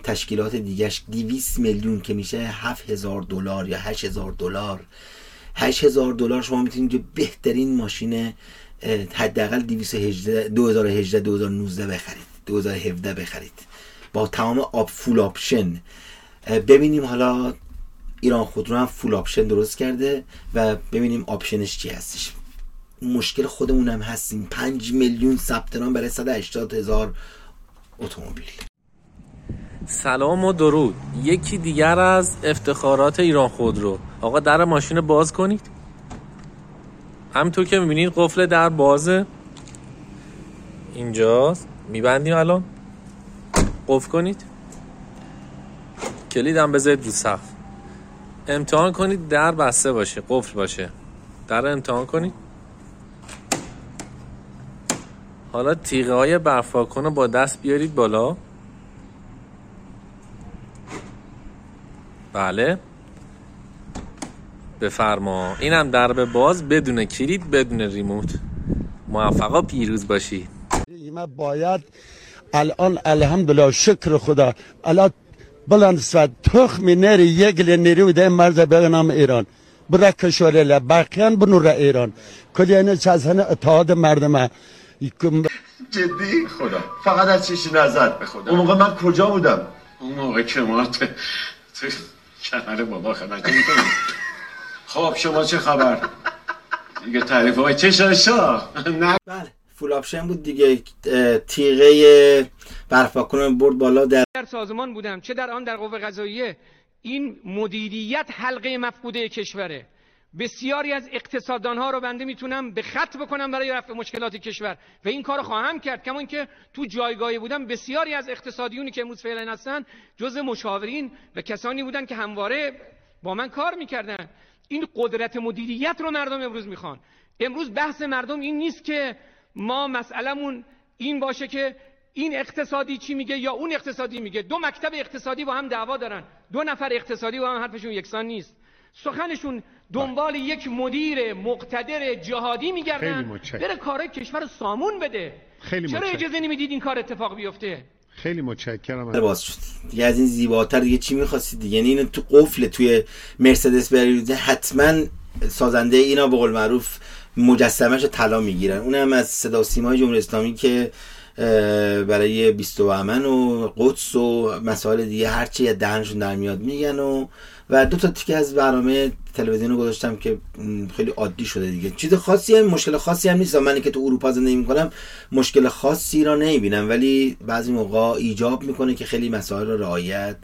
تشکیلات دیگهش 200 میلیون که میشه 7000 دلار یا 8000 دلار. 8000 دلار شما می‌تونید که بهترین ماشین حداقل 218 2018 2019 بخرید. 2017 بخرید. با تمام آب full option ببینیم حالا ایران خودرو هم full option درست کرده و ببینیم option ش چی هستش. مشکل خودمون هم هستیم. 5 میلیون ثبت نام برای 180 هزار اتومبیل.
سلام و درود. یکی دیگر از افتخارات ایران خودرو آقا در ماشین باز کنید. همطور که می‌بینید قفل در بازه. اینجاست. میبندیم الان. قفل کنید. کلیدم بذارید رو سقف. امتحان کنید در بسته باشه قفل باشه. در امتحان کنید. حالا تیغه های برفاکن رو با دست بیارید بالا. بله. بفرما. اینم درب باز بدون کلید بدون ریموت. موفقا پیروز باشی.
ما باید الان الحمدلله شکر خدا. الان بلند سواد تخمی نری یگل نری ده مرز بگنام ایران. برا کشوره بقیان بنور ایران. کلی اینه چازهن اتحاد مردمه
جدی؟ خدا. فقط از چیشی نظر به خدا. اون موقع من کجا بودم؟
اون موقع که ما کنار بابا خدمت خب شما چه خبر؟ دیگه تعریف های چه شاشا نه.
بله فول آپشن بود دیگه. تیغه برفاکن برد بالا در
در سازمان بودم چه در آن در قوه قضاییه. این مدیریت حلقه مفقوده کشوره. بسیاری از اقتصاددان ها رو بنده می‌تونم به خط بکنم برای رفع مشکلات کشور. و این کار خواهم کرد کما اینکه تو جایگاهی بودم بسیاری از اقتصادیونی که امروز فعلا هستن جز مشاورین و کسانی بودن که همواره با من کار می‌کردن. این قدرت مدیریت رو مردم امروز می‌خوان. امروز بحث مردم این نیست که ما مسئلمون این باشه که این اقتصادی چی میگه یا اون اقتصادی میگه. دو مکتب اقتصادی با هم دعوا دارن. دو نفر اقتصادی با هم حرفشون یکسان نیست. سخنشون دنبال یک مدیر مقتدر جهادی میگردن. بره کارای کشور رو سامون بده.
خیلی
چرا. اجازه نمی‌دید این کار اتفاق بیفته؟
خیلی متشکرم.
باز شد. دیگه از این زیباتر دیگه چی می‌خواستید دیگه؟ یعنی اینو تو قفل توی مرسدس برید حتما سازنده اینا به قول معروف مجسمش رو طلا می‌گیرن. اونم از صدا سیمای جمهوری اسلامی که برای بیست و امن و قدس و مسائل دیگه هرچی از دهنشون در میاد میگن و و دو تا تیکه از برنامه تلویزیون رو گذاشتم که خیلی عادی شده دیگه. چیز خاصی هم مشکل خاصی هم نیست. من که تو اروپا زندگی می‌کنم مشکل خاصی را نمی‌بینم. ولی بعضی موقع ایجاب می‌کنه که خیلی مسائل رو رعایت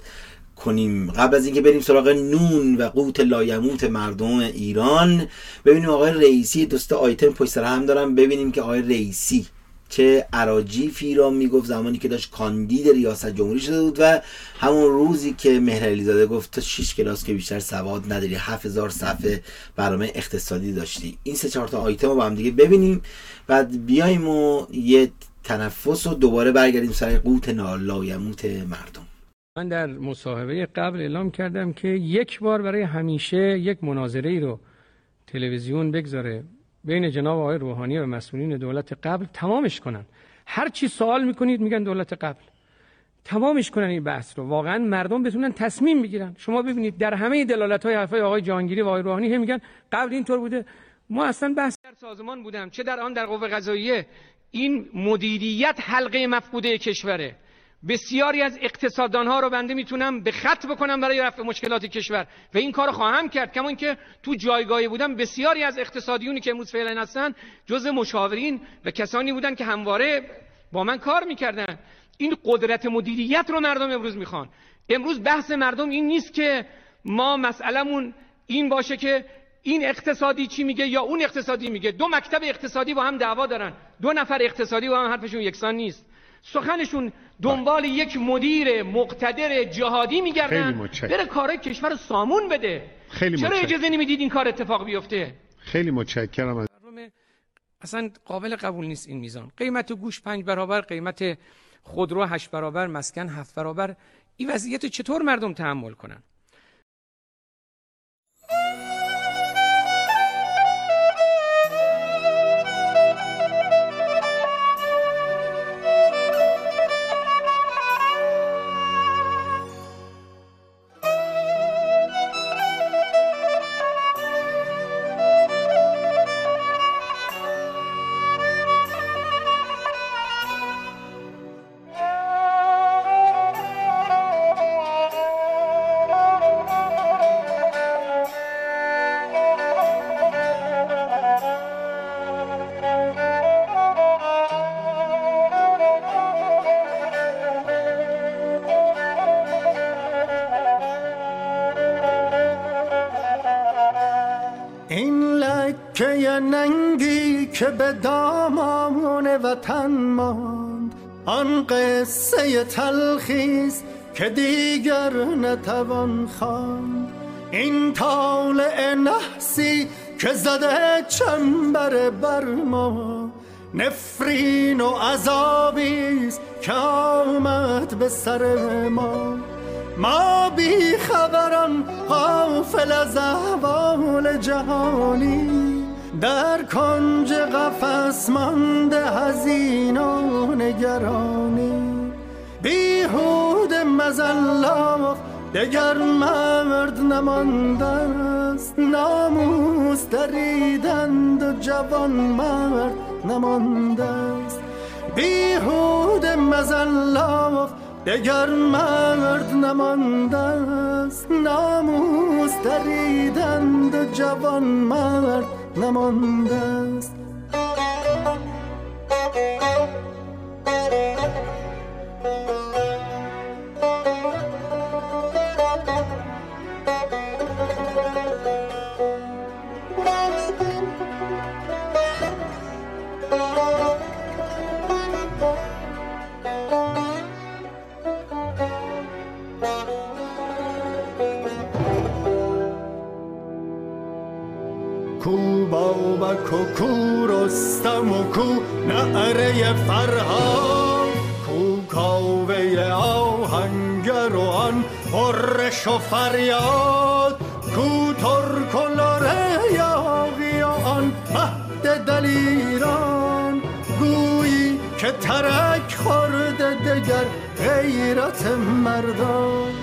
کنیم. قبل از اینکه بریم سراغ نون و قوت لایموت مردم ایران ببینیم آقای رئیسی دوست آیتم پشت سر هم دارم. ببینیم که آقای رئیسی چه عراجیفی را می‌گفت زمانی که داشت کاندید ریاست جمهوری شده بود و همون روزی که مهر علیزاده گفت تو 6 کلاس که بیشتر سواد نداری 7000 صفحه برنامه اقتصادی داشتی. این سه چهار تا آیتم رو با هم دیگه ببینیم. بعد بیایم و یه تنفس و دوباره برگردیم سر قوت لایموت مردم.
من در مصاحبه قبل اعلام کردم که یک بار برای همیشه یک مناظره ای رو تلویزیون بگذاره. بین جناب آقای روحانی و مسئولین دولت قبل تمامش کنن. هر چی سوال می‌کنید میگن دولت قبل. تمامش کنن این بحث رو. واقعا مردم بتونن تصمیم بگیرن. شما ببینید در همه دلالت های حرفای آقای جهانگیری و آقای روحانی هم میگن قبل اینطور بوده. ما اصلا بحث در سازمان بودم. چه در آن در قوه قضاییه. این مدیریت حلقه مفقوده کشوره. بسیاری از اقتصاددان ها رو بنده می‌تونم به خط بکنم برای رفع مشکلات کشور. و این کار خواهم کرد کما اینکه تو جایگاهی بودم بسیاری از اقتصادیونی که امروز فعلا هستن جز مشاورین و کسانی بودن که همواره با من کار می‌کردن. این قدرت مدیریت رو مردم امروز می‌خوان. امروز بحث مردم این نیست که ما مسئلمون این باشه که این اقتصادی چی میگه یا اون اقتصادی میگه. دو مکتب اقتصادی با هم دعوا دارن. دو نفر اقتصادی با هم حرفشون یکسان نیست. سخنشون دنبال یک مدیر مقتدر جهادی میگردن. بره کارای کشور رو سامون بده.
خیلی
چرا. اجازه نمی‌دید این کار اتفاق بیفته؟
خیلی متشکرم. از
اصلا قابل قبول نیست این میزان. قیمت گوش پنج برابر قیمت خودرو هشت برابر مسکن هفت برابر. این وضعیت رو چطور مردم تحمل کنن؟
وطن ماند. آن قصه تلخیست که دیگر نتوان خواند. این طالع نحسی که زده چنبر بر ما. نفرین و عذابیست که آمد به سر ما. ما بی خبران غافل از احوال جهانی. در کنج قفس مانده هزین و نگرانی. بیهود مزلاق دگر مرد نمانده است. ناموس دریدند و جوان مرد نمانده است. بیهود مزلاق دگر مرد نمانده است. ناموس دریدند و جوان مرد نمانده است بابک و کو رستم و کو نعره فرهاد کو کاوه آهنگر و آن غرش و فریاد کو ترک و لره یاغی و آن مهد دلیران. گویی که ترک خورده دگر غیرت مردان.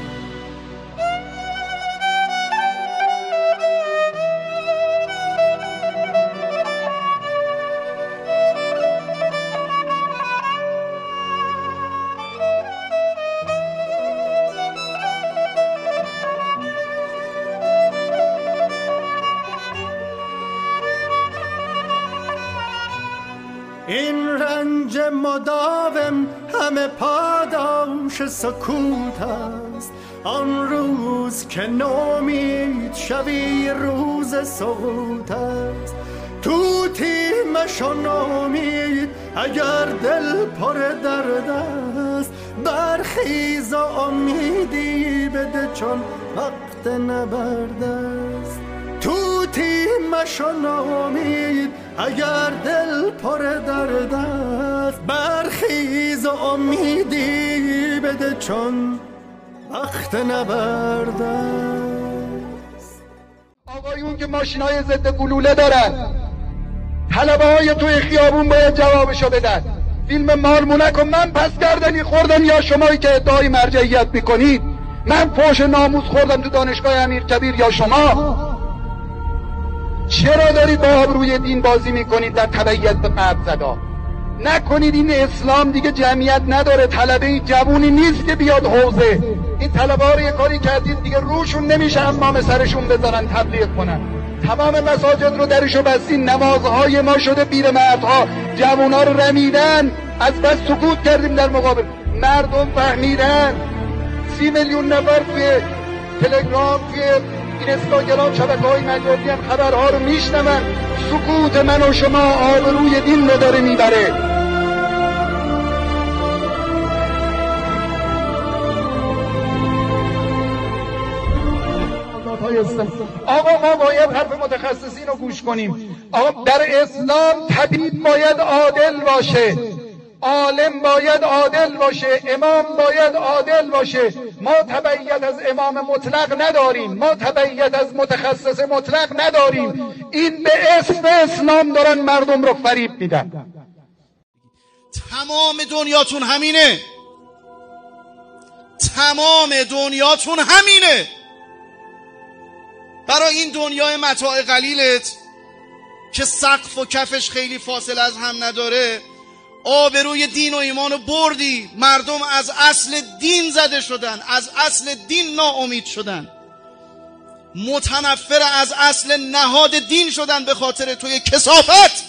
این رنج مداوم همه پاداش سکوت است. آن روز که نومید شوی روز سقوط است. توتی مشو نومید اگر دل پر درد است. برخیز و امیدی بده چون وقت نبرد است. مشو نامید اگر دل پر درد است. برخیز و امیدی بده چون وقت نبرد
آقایون که ماشین های ضد گلوله دارن. طلبه های توی خیابون باید جوابشو بدن. فیلم مارمونک و من پس گردنی خوردم یا شمایی که ادعای مرجعیت می‌کنید؟ من فوش ناموس خوردم تو دانشگاه امیر کبیر یا شما؟ چرا دارید با آبروی دین بازی می‌کنید در تبعیت به قبل زدا؟ نکنید این اسلام دیگه جمعیت نداره طلبه جوونی نیست که بیاد حوزه. این طلبه ها رو یه کاری کردید دیگه روشون نمیشه امام سرشون بذارن تبلیغ کنن. تمام مساجد رو درشو بستین نمازهای ما شده پیر مردها جوونا رو رمیدن. از بس سکوت کردیم در مقابل. مردم فهمیدن. سی میلیون نفر توی تلگرام توی اینستاگرام شبکه های مجازی هم خبرها رو میشنون سکوت من و شما آبروی دین رو داره می‌بره. آقا ما باید حرف متخصصین رو گوش کنیم. آقا در اسلام طبیب باید عادل باشه. عالم باید عادل باشه امام باید عادل باشه. ما تبعیت از امام مطلق نداریم ما تبعیت از متخصص مطلق نداریم. این به اسم اسلام دارن مردم رو فریب میدن.
تمام دنیاتون همینه. تمام دنیاتون همینه. برای این دنیای متاع قلیلت که سقف و کفش خیلی فاصله از هم نداره آبروی دین و ایمان رو بردی. مردم از اصل دین زده شدن. از اصل دین ناامید شدن. متنفر از اصل نهاد دین شدن به خاطر توی کسافت.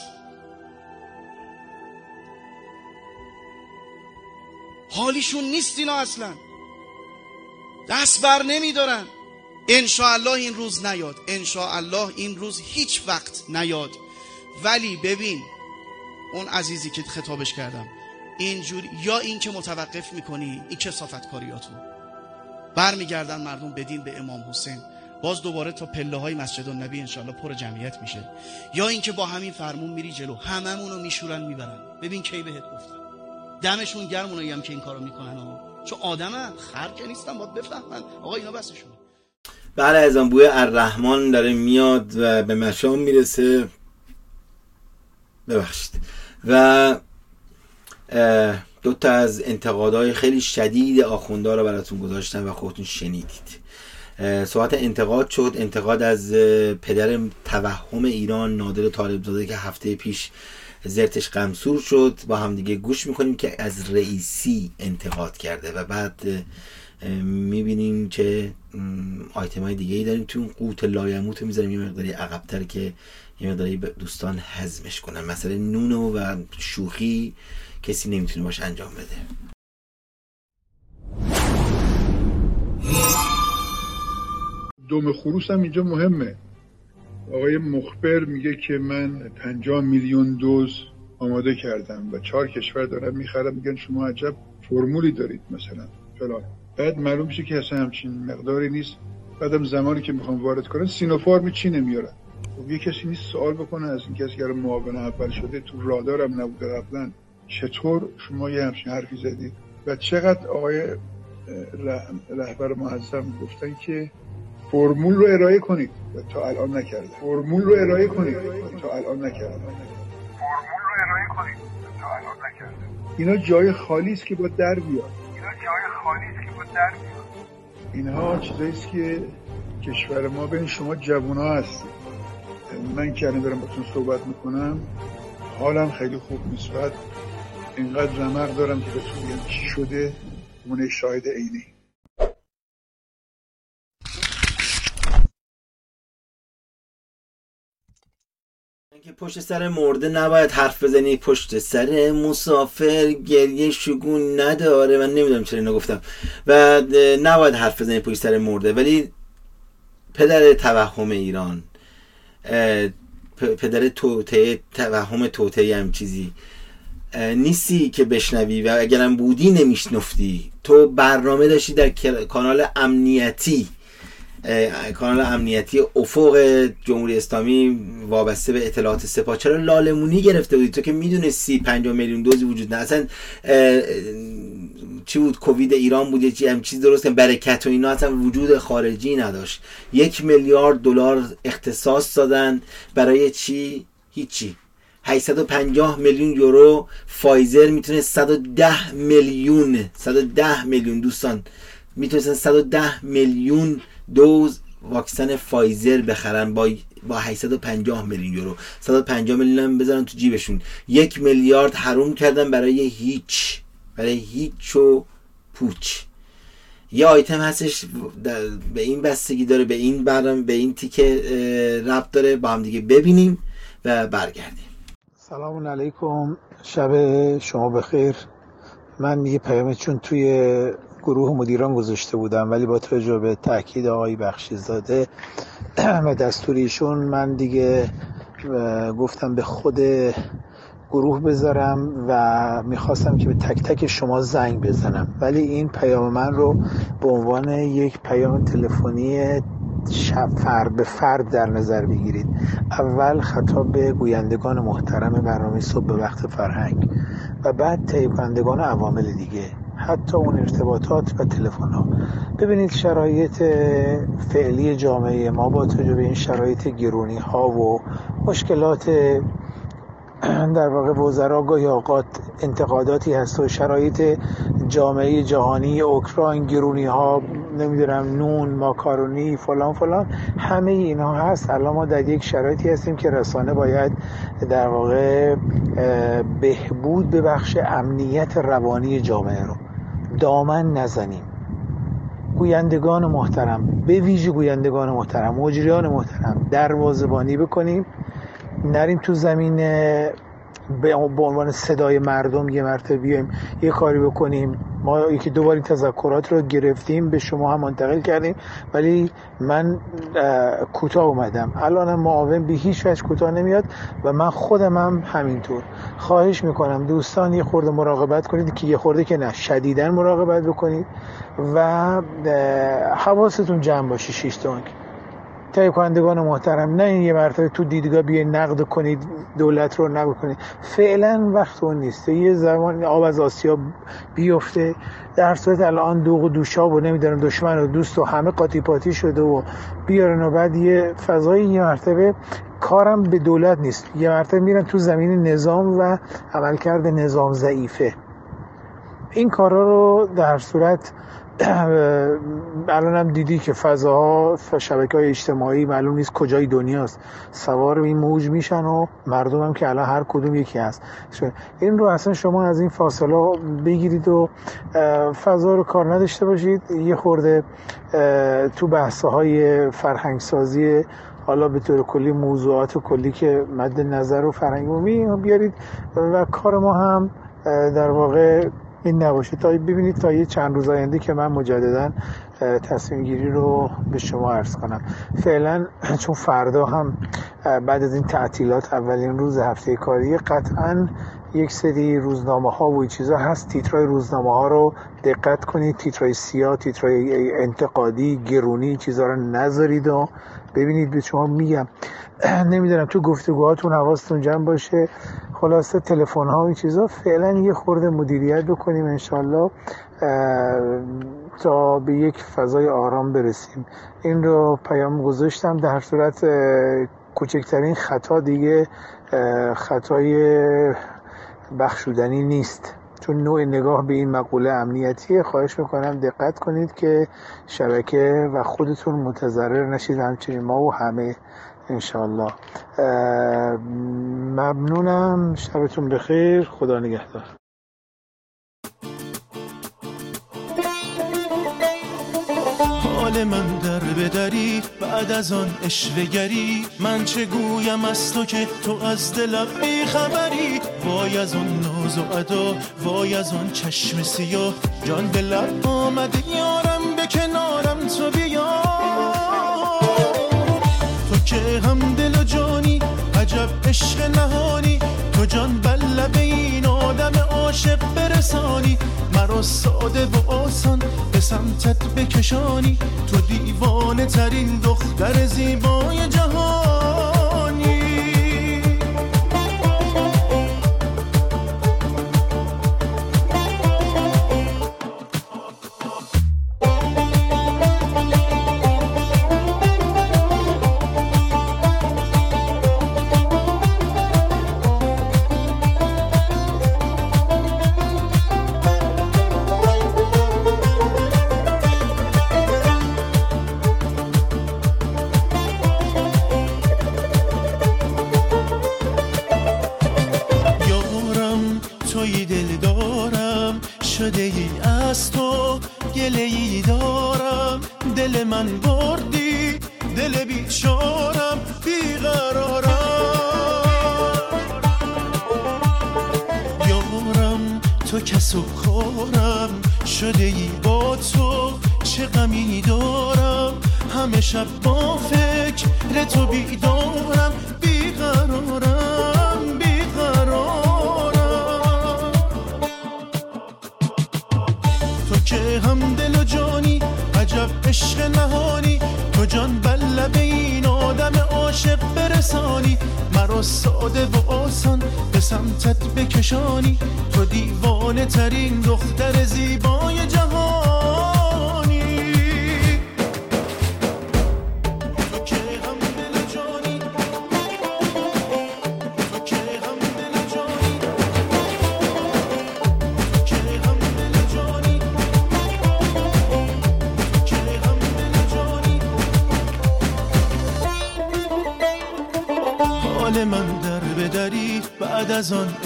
حالیشون نیست اینا اصلا. دست بر نمیدارن. الله این روز نیاد. الله این روز هیچ وقت نیاد. ولی ببین اون عزیزی که خطابش کردم. اینجور یا این که متوقف می‌کنی این کسافت کاریاتون برمیگردن مردم بدین به امام حسین. باز دوباره تا پله های مسجد النبی انشالله پر جمعیت میشه. یا اینکه با همین فرمون میری جلو. هممون رو میشورن می‌برن. ببین کی بهت گفتم دمشون گرم اونایی هم که این کارو می‌کنن ها. چون آدمن خر نیستن باید بفهمن. آقا اینا بسشون.
بله از آن بوی الرحمن داره میاد و به مشام می‌رسه. ببخشید. و دو تا از انتقادهای خیلی شدید آخونده رو براتون گذاشتم و خودتون شنیدید. صحبت انتقاد شد. انتقاد از پدر توهم ایران نادر طالبزاده که هفته پیش زرتش قمسور شد. با هم دیگه گوش می‌کنیم که از رئیسی انتقاد کرده و بعد می‌بینیم که آیتم های دیگه ای داریم. تو اون قوت لایموت می‌ذاریم. یه مقداری عقبتر که یه مقداری دوستان هضمش کنن. مثلا نونو و شوخی کسی نمی‌تونه باش انجام بده.
دوم خروس هم اینجا مهمه. آقای مخبر میگه که من پنجاه میلیون دوز آماده کردم و چهار کشور دارم می‌خرم میگن شما عجب فرمولی دارید مثلا. فلان. بعد معلوم میشه که اصلا همچین مقداری نیست. بعدم زمانی که می‌خوام وارد کنن سینوفارم چی نمیارن؟ خب یه کسی نیست سوال بکنه از این کسی که معاون اول شده تو رادارم نبوده قبلا. چطور شما یه همچین حرفی زدید؟ و چقدر آقای رهبر معظم گفتن که فرمول رو ارائه کنید. و تا الان نکرده فرمول رو ارائه کنید. تا الان نکرده فرمول رو ارائه کنید. تا الان نکرده اینا جای خالی است که با در بیاد. اینا جای خالی است که با در بیاد. اینها چیزایی است که کشور ما بین شما جوونا هستید من که الان دارم باتون صحبت می‌کنم حالم خیلی خوب نیست. اینقدر رمق دارم که بهتون بگم چی شده. اون شاهد عینی.
که پشت سر مرده نباید حرف بزنی. پشت سر مسافر گریه شگون نداره. من نمی‌دونم چرا اینو گفتم. و نباید حرف بزنی پشت سر مرده. ولی پدر توهم ایران. پدر توته توهم توته هم چیزی. نیستی که بشنوی و اگرم بودی نمیشنفتی. تو برنامه داشتی در کانال امنیتی. کانال امنیتی افق جمهوری اسلامی وابسته به اطلاعات سپاه. چرا لالمونی گرفته بودی؟ تو که می‌دونستی 5 میلیون دوزی وجود نه اصلا چی بود؟ کووید ایران بود چی هم چیز درست برکت و اینا اصلا وجود خارجی نداشت. یک میلیارد دلار اختصاص دادن برای چی؟ هیچی. 850 میلیون یورو فایزر می‌تونه 110 میلیون 110 میلیون دوستان می‌تونستن 110 میلیون دوز واکسن فایزر بخرن با با 850 میلیون یورو. 150 میلیون هم بذارن تو جیبشون. یک میلیارد حروم کردن برای هیچ برای هیچ و پوچ. یه آیتم هستش به این بستگی داره به این برنامه به این تیکه ربط داره. با هم دیگه ببینیم و برگردیم.
سلام علیکم. شب شما بخیر. من یه پیام چون توی گروه مدیران گذاشته بودم ولی با توجه به تاکید آقای بخشیزاده و دستوریشون من دیگه گفتم به خود گروه بذارم و می‌خواستم که به تک تک شما زنگ بزنم. ولی این پیام من رو به عنوان یک پیام تلفنی فرد به فرد در نظر بگیرید. اول خطاب به گویندگان محترم برنامه صبح به وقت فرهنگ و بعد تهیه کنندگان عوامل دیگه. حتی اون ارتباطات و تلفن ها ببینید شرایط فعلی جامعه ما با توجه به این شرایط گرونی ها و مشکلات در واقع وزرا گاهی اوقات انتقاداتی هست و شرایط جامعه جهانی اوکراین گرونی ها نمی‌دونم نون ماکارونی فلان فلان همه اینها هست. الان ما در یک شرایطی هستیم که رسانه باید در واقع بهبود به بخش امنیت روانی جامعه رو. دامن نزنیم. گویندگان محترم به ویژه گویندگان محترم مجریان محترم دروازبانی بکنیم. نریم تو زمین به عنوان صدای مردم یه مرتبه بیایم یه کاری بکنیم. ما یکی دوبار این تذکرات رو گرفتیم به شما هم منتقل کردیم. ولی من کوتاه اومدم. الانم معاون به هیچ وجه کوتاه نمیاد و من خودم هم همینطور. خواهش می‌کنم دوستان یه خورده مراقبت کنید که یه خورده که نه شدیدن مراقبت بکنید و حواستون جمع باشه شیش تونک تهیه کنندگان محترم نه این یه مرتبه تو دیدگاه بیه نقد کنید دولت رو نقد کنید. فعلا وقت اون نیست. یه زمان آب از آسیا بیفته در صورت الان دوغ و دوشاب و نمی‌دونم دشمن و دوست و همه قاطی پاتی شده و بیارن و بعد یه فضای یه مرتبه کارم به دولت نیست. یه مرتبه میرن تو زمین نظام و عملکرد نظام ضعیفه. این کارا رو در صورت الان هم دیدی که فضاها شبکه های اجتماعی معلوم نیست کجای دنیاست. سوار این موج میشن و مردم هم که الان هر کدوم یکی هست. این رو اصلا شما از این فاصله بگیرید و فضا رو کار نداشته باشید. یه خورده تو بحث های فرهنگسازی حالا به طور کلی موضوعات کلی که مد نظر و فرهنگ بیارید. و کار ما هم در واقع این نباشه. تا ببینید تا یه چند روز آینده که من مجددا تصمیم گیری رو به شما عرض کنم. فعلا چون فردا هم بعد از این تعطیلات اولین روز هفته کاری قطعا یک سری روزنامه ها و چیزا هست. تیترای روزنامه ها رو دقت کنید. تیترای سیاه تیترای انتقادی گرونی چیزا رو نذارید و ببینید به شما میگم. نمی‌دونم تو گفتگوهاتون حواستون جمع باشه. خلاصه تلفن ها و این چیزا فعلا یه خورده مدیریت بکنیم انشالله تا به یک فضای آرام برسیم. این رو پیام گذاشتم در صورت کوچکترین خطا دیگه خطای بخشودنی نیست. چون نوع نگاه به این مقوله امنیتیه. خواهش می‌کنم دقت کنید که شبکه و خودتون متضرر نشید. همچنین ما و همه انشالله ممنونم. شبتون بخیر. خدا نگهدار.
حال من در بدری بعد از آن اشوگری من چه گویم از تو که تو از دلم بی خبری وای از اون ناز و ادا وای از اون چشم سیاه. جان دلم آمده یارم به کنارم تو بیا عاشق برسانی مرا ساده و آسان به سمتت بکشانی. تو دیوانه ترین دختر زیبای جهانی فکر تو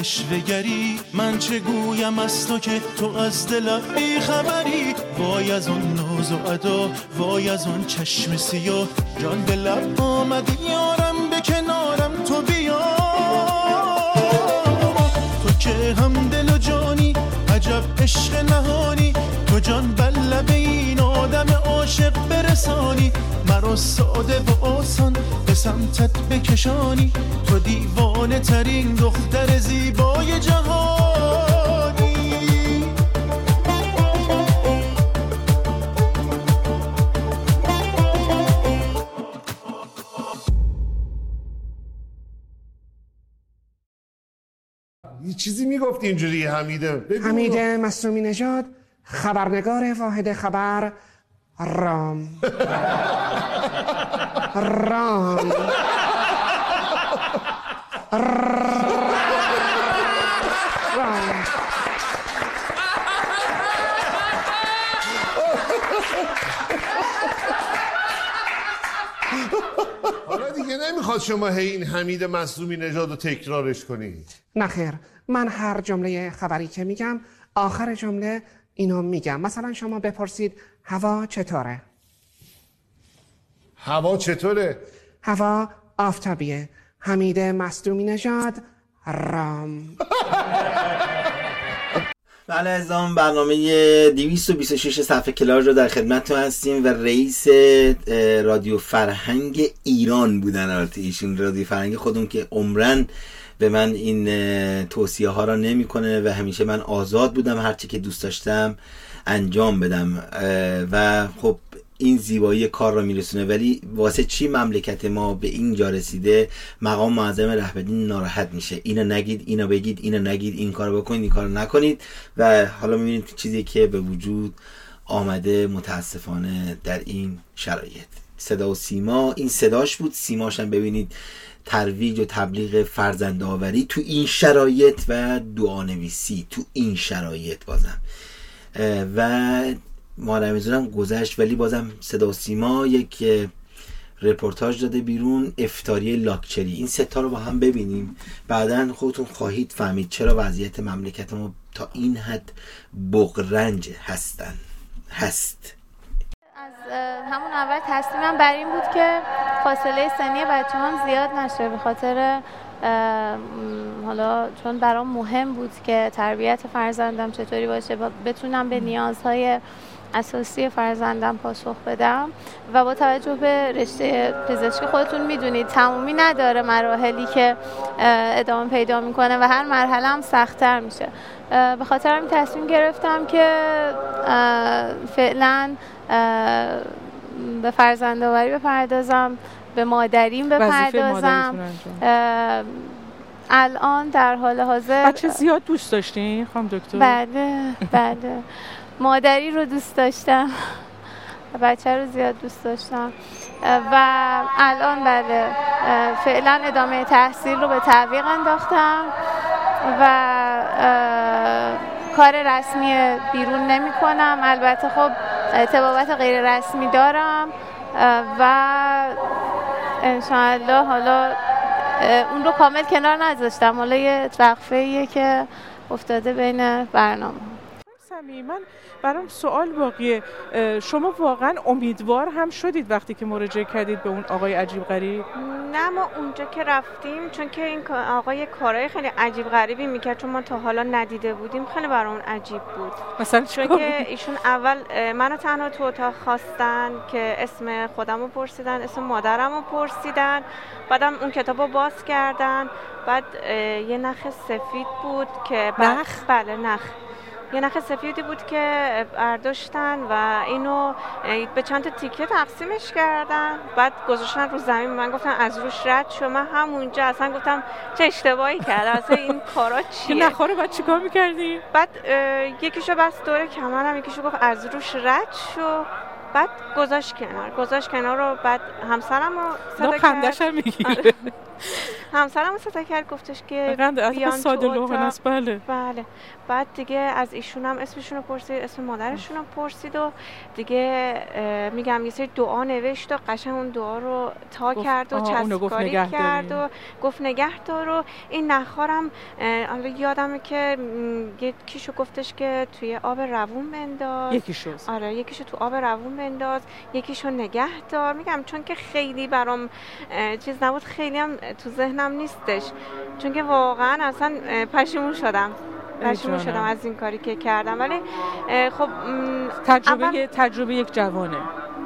اشوگری من چه گویم از تو که تو از دلم بیخبری؟ وای از اون ناز و ادا وای از اون چشم سیاه. جان دلم آمدی یارم به کنارم تو بیا. تو که هم دل و جانی عجب عشق نهانی. تو جان بلبه این آدم عاشق برسانی. مرا ساده و آسان به سمتت بکشانی تو دیوانه ترین دختر زیبای جهانی.
یه چیزی می‌گفتی اینجوری حمیده؟ بگو.
حمید مصومی نژاد خبرنگار واحد خبر رام. رام
حالا دیگه نمی‌خواد شما هی این حمید مصومی نژاد رو تکرارش کنید
نخیر من هر جمله خبری که میگم آخر جمله اینو میگم. مثلا شما بپرسید هوا چطوره؟
هوا چطوره؟
هوا آفتابیه. حمید مصدومی نژاد رام.
بله ازام برنامه 226 صفحه کلاژ رو در خدمتتون هستیم و رئیس رادیو فرهنگ ایران بودن البته. ایشون رادیو فرهنگ خودمون که عمرن به من این توصیه ها را نمی‌کنه و همیشه من آزاد بودم. هرچی که دوست داشتم انجام بدم. و خب این زیبایی کار را میرسونه. ولی واسه چی مملکت ما به اینجا رسیده؟ مقام معظم رهبری ناراحت میشه. اینو نگید اینو بگید اینو نگید این کارو بکنید این کارو نکنید. و حالا می‌بینید چیزی که به وجود آمده متاسفانه در این شرایط. صدا و سیما این صداش بود. سیماش هم ببینید ترویج و تبلیغ فرزند آوری تو این شرایط و دعانویسی تو این شرایط بازم. و ما رمزونم گذشت ولی بازم صدا و سیما یک رپورتاج داده بیرون افتاری لاکچری. این ستا رو با هم ببینیم. بعدا خودتون خواهید فهمید چرا وضعیت مملکت ما تا این حد بغرنج هستن. هست.
از همون اول تصمیمم بر این بود که فاصله سنی بچه هم زیاد نشه به خاطر حالا چون برام مهم بود که تربیت فرزندم چطوری باشه بتونم به نیازهای اساسی فرزندم پاسخ بدم. و با توجه به رشته پزشکی خودتون می‌دونید تمومی نداره مراحلی که ادامه پیدا می‌کنه و هر مرحله هم سختتر میشه. به خاطر همین تصمیم گرفتم که فعلا به فرزندآوری بپردازم به مادریم بپردازم. الان در حال حاضر
بچه زیاد دوست داشتین خانم دکتر؟
بله بله. مادری رو دوست داشتم. بچه رو زیاد دوست داشتم. و الان بله فعلا ادامه تحصیل رو به تعویق انداختم و کار رسمی بیرون نمی کنم. البته خب ارتباطات غیر رسمی دارم. و انشاءالله حالا اون رو کامل کنار نذاشتم. حالا یه وقفه که افتاده بین برنامه.
من برام سوال باقیه. شما واقعا امیدوار هم شدید وقتی که مراجعه کردید به اون آقای عجیب غریب؟
نه ما اونجا که رفتیم چون که این آقای کارهای خیلی عجیب غریبی می‌کرد چون ما تا حالا ندیده بودیم خیلی برامون عجیب بود.
مثلا
چون که؟ ایشون اول منو تنها تو اتاق خواستن که اسم خودم رو پرسیدن اسم مادرم رو پرسیدن بعدم اون کتاب رو باز کردن. بعد یه نخ سفید بود که بعد-
نخ؟
بله نخ. یه نخ سفیدی بود که برداشتن و اینو به چند تا تیکه تقسیمش کردن. بعد گذاشتن رو زمین. من گفتم از روش رد شو. من همونجا اصلا گفتم چه اشتباهی کردم اصلا این کارا چیه؟
که نخاره بعد چیکار می‌کردی؟
بعد یکیشو بس دور کمرم. یکیشو گفت از روش رد شو. بعد گذاشت کنار گذاشت کنار رو بعد همسرم رو صدا کرد
هم می‌گیره
آره. همسرم رو صدا کرد گفتش که بیان تو
بله.
بله بعد دیگه از ایشون هم اسمشون رو پرسید اسم مادرشون رو پرسید و دیگه میگم یه سری دعا نوشت و قشنگ اون دعا رو تا
گفت-
کرد و چسبکاری کرد. و گفت نگه دار و این نخارم حالا یادمه که یکیشو گفتش که توی آب روون بنداز
یکیشو.
آره یکیشو تو آب روون بنداز یکیشو نگه دار میگم چون که خیلی برام چیز نبود خیلی هم تو ذهنم نیستش. چون که واقعا اصلا پشیمون شدم. پشیمون. شدم از این کاری که کردم. ولی خب
تجربه
اول-
تجربه یک جوانه.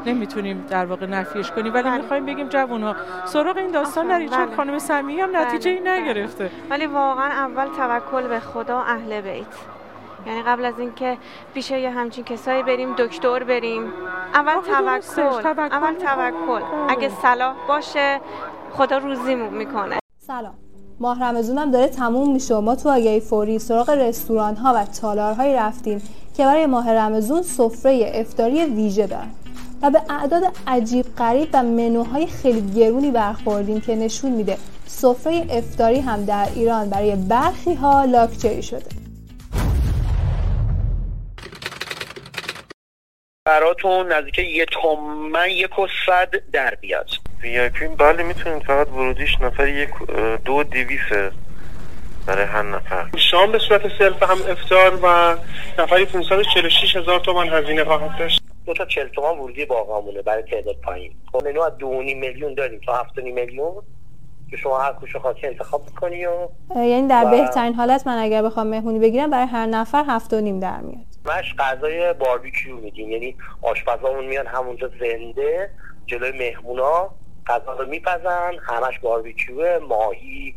نمی‌تونیم در واقع نفیش کنیم. ولی می‌خوایم بگیم جوون ها سراغ این داستان نرید چون
بله.
خانم سمیه هم نتیجه ای
بله، بله.
نگرفته.
ولی واقعا اول توکل به خدا اهل بیت. یعنی قبل از اینکه پیش یه همچین کسایی بریم دکتر بریم. اول توکل. اول. توکل. اگه صلاح باشه خدا روزیمون می‌کنه.
سلام ماه رمزون هم داره تموم میشه و ما تو آگهی فوری سراغ رستوران ها و تالارهایی رفتیم که برای ماه رمزون سفره افطاری ویژه دارن و به اعداد عجیب غریب و منوهای خیلی گرونی برخوردیم که نشون میده سفره افطاری هم در ایران برای برخی ها لاکچری شده.
براتون نزدیک یه تومن یک و صد در بیاد.
VIP؟ بله می‌تونید فقط ورودیش نفر یک دو دیویسه برای هر نفر.
شام به صورت سلف هم افطار و نفری 546 هزار تومان هزینه خواهد داشت.
دو تا 40 تومن ورودی باقامونه برای تعداد پایین. خب منو از 2.5 میلیون داریم. تا 7.5 میلیون که شما هر کوشو خاصی انتخاب کنی و
یعنی در
و-
بهترین حالت من اگر بخوام مهمونی بگیرم برای هر نفر هفت و نیم در میاد.
مش غذای باربیکیو میدیم. یعنی آشپزامون میان همونجا زنده جلوی مهمونا غذا رو میپزن همش باربیکیوه ماهی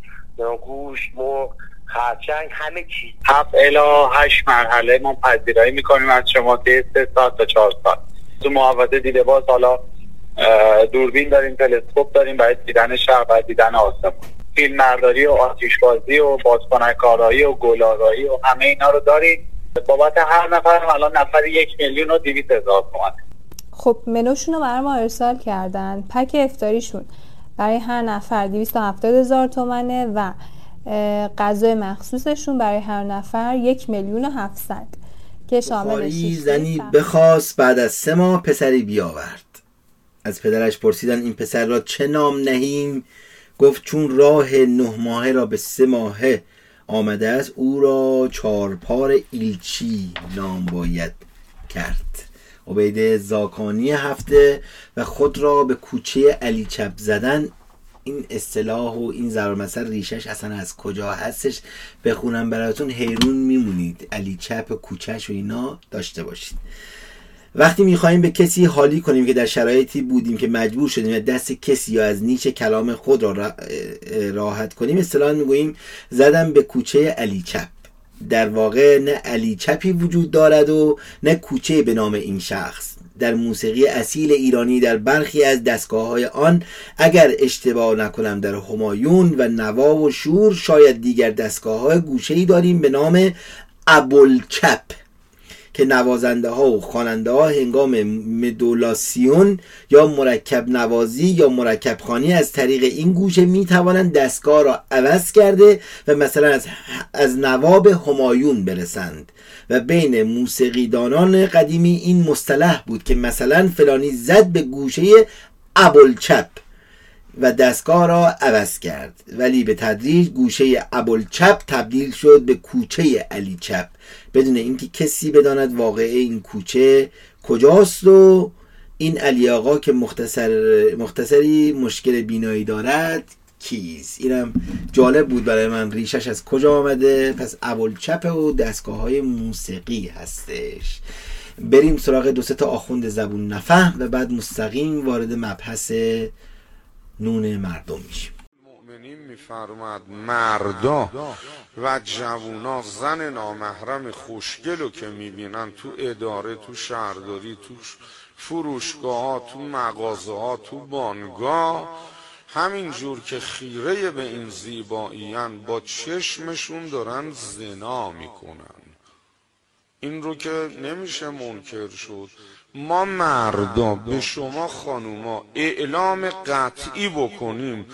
گوشت مرغ خرچنگ همه چیز
هفت الا هشت مرحله ما پذیرایی می‌کنیم از شما طی سه ساعت تا چهار ساعت. تو محوطه دیده باز حالا دوربین داریم تلسکوپ داریم برای دیدن شهر برای دیدن آسمون. فیلم و آتیشبازی و بازکنک کارایی و گلارایی و همه اینا رو داریم. بابت هر نفر الان نفر یک میلیون و دیویس هزار تومن.
خب منوشون رو برای ما ارسال کردن. پک افتاریشون برای هر نفر 270 هزار تومنه و غذای مخصوصشون برای هر نفر یک میلیون و هفتصد. که شامل
زنی بخواست بعد از سه ماه پسری بیاورد. از پدرش پرسیدن این پسر را چه نام نهیم؟ گفت چون راه نه ماهه را به سه ماهه آمده است او را چارپار ایلچی نام باید کرد. عبید زاکانی هفته و خود را به کوچه علی چپ زدن این اصطلاح و این ضرب ریشش اصلا از کجا هستش؟ بخونم براتون. حیرون میمونید. علی چپ کوچش و اینا داشته باشید. وقتی می‌خواهیم به کسی حالی کنیم که در شرایطی بودیم که مجبور شدیم دست کسی یا از نیچه کلام خود را را- راحت کنیم اصطلاحا می‌گوییم زدم به کوچه علی چپ. در واقع نه علی چپی وجود دارد و نه کوچه به نام این شخص. در موسیقی اصیل ایرانی در برخی از دستگاه های آن اگر اشتباه نکنم در همایون و نوا و شور شاید دیگر دستگاه های گوشه داریم به نام ابوالچپ. که نوازنده ها و خواننده ها هنگام مدولاسیون یا مرکب نوازی یا مرکب خانی از طریق این گوشه می توانند دستگاه را عوض کرده و مثلا از, از نواب همایون برسند. و بین موسیقیدانان قدیمی این مصطلح بود که مثلا فلانی زد به گوشه ابوالچپ. و دستگاه را عوض کرد. ولی به تدریج گوشه ابوالچپ تبدیل شد به کوچه علی چپ بدون اینکه کسی بداند واقعه این کوچه کجاست و این علی آقا که مختصر مختصری مشکل بینایی دارد کیز اینم جالب بود برای من. ریشش از کجا آمده؟ پس ابوالچپ و دستگاه های موسیقی هستش. بریم سراغ دو تا آخوند زبون نفهم و بعد مستقیم وارد مبحث نون مردم میشیم.
مؤمنین میفرماد مردا و جوونا زن نامحرم خوشگلو که می‌بینن تو اداره تو شهرداری تو فروشگاه ها تو مغازه ها تو بانگاه همینجور که خیره به این زیباییان با چشمشون دارن زنا می‌کنن. این رو که نمیشه منکر شد. ما مردا به شما خانوما اعلام قطعی بکنیم.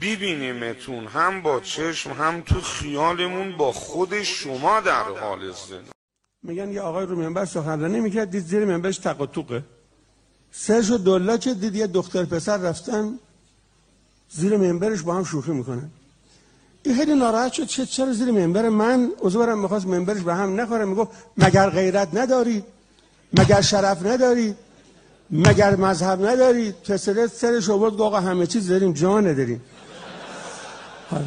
ببینیمتون هم با چشم هم تو خیالمون با خود شما در حال زنا
میگن یه آقای رو منبر سخنرانی می‌کرد دید زیر منبرش تق و توقه سرش و دلا که دید یه دختر پسر رفتن زیر منبرش با هم شوخی می‌کنن. این خیلی ناراحت شد چه چرا زیر منبر من؟ عضورم می‌خواست منبرش به هم نخوره. می‌گفت مگر غیرت نداری؟ مگر شرف نداری؟ مگر مذهب نداری؟ پسره سرش آورد آقا همه چیز داریم جا نداریم حالا.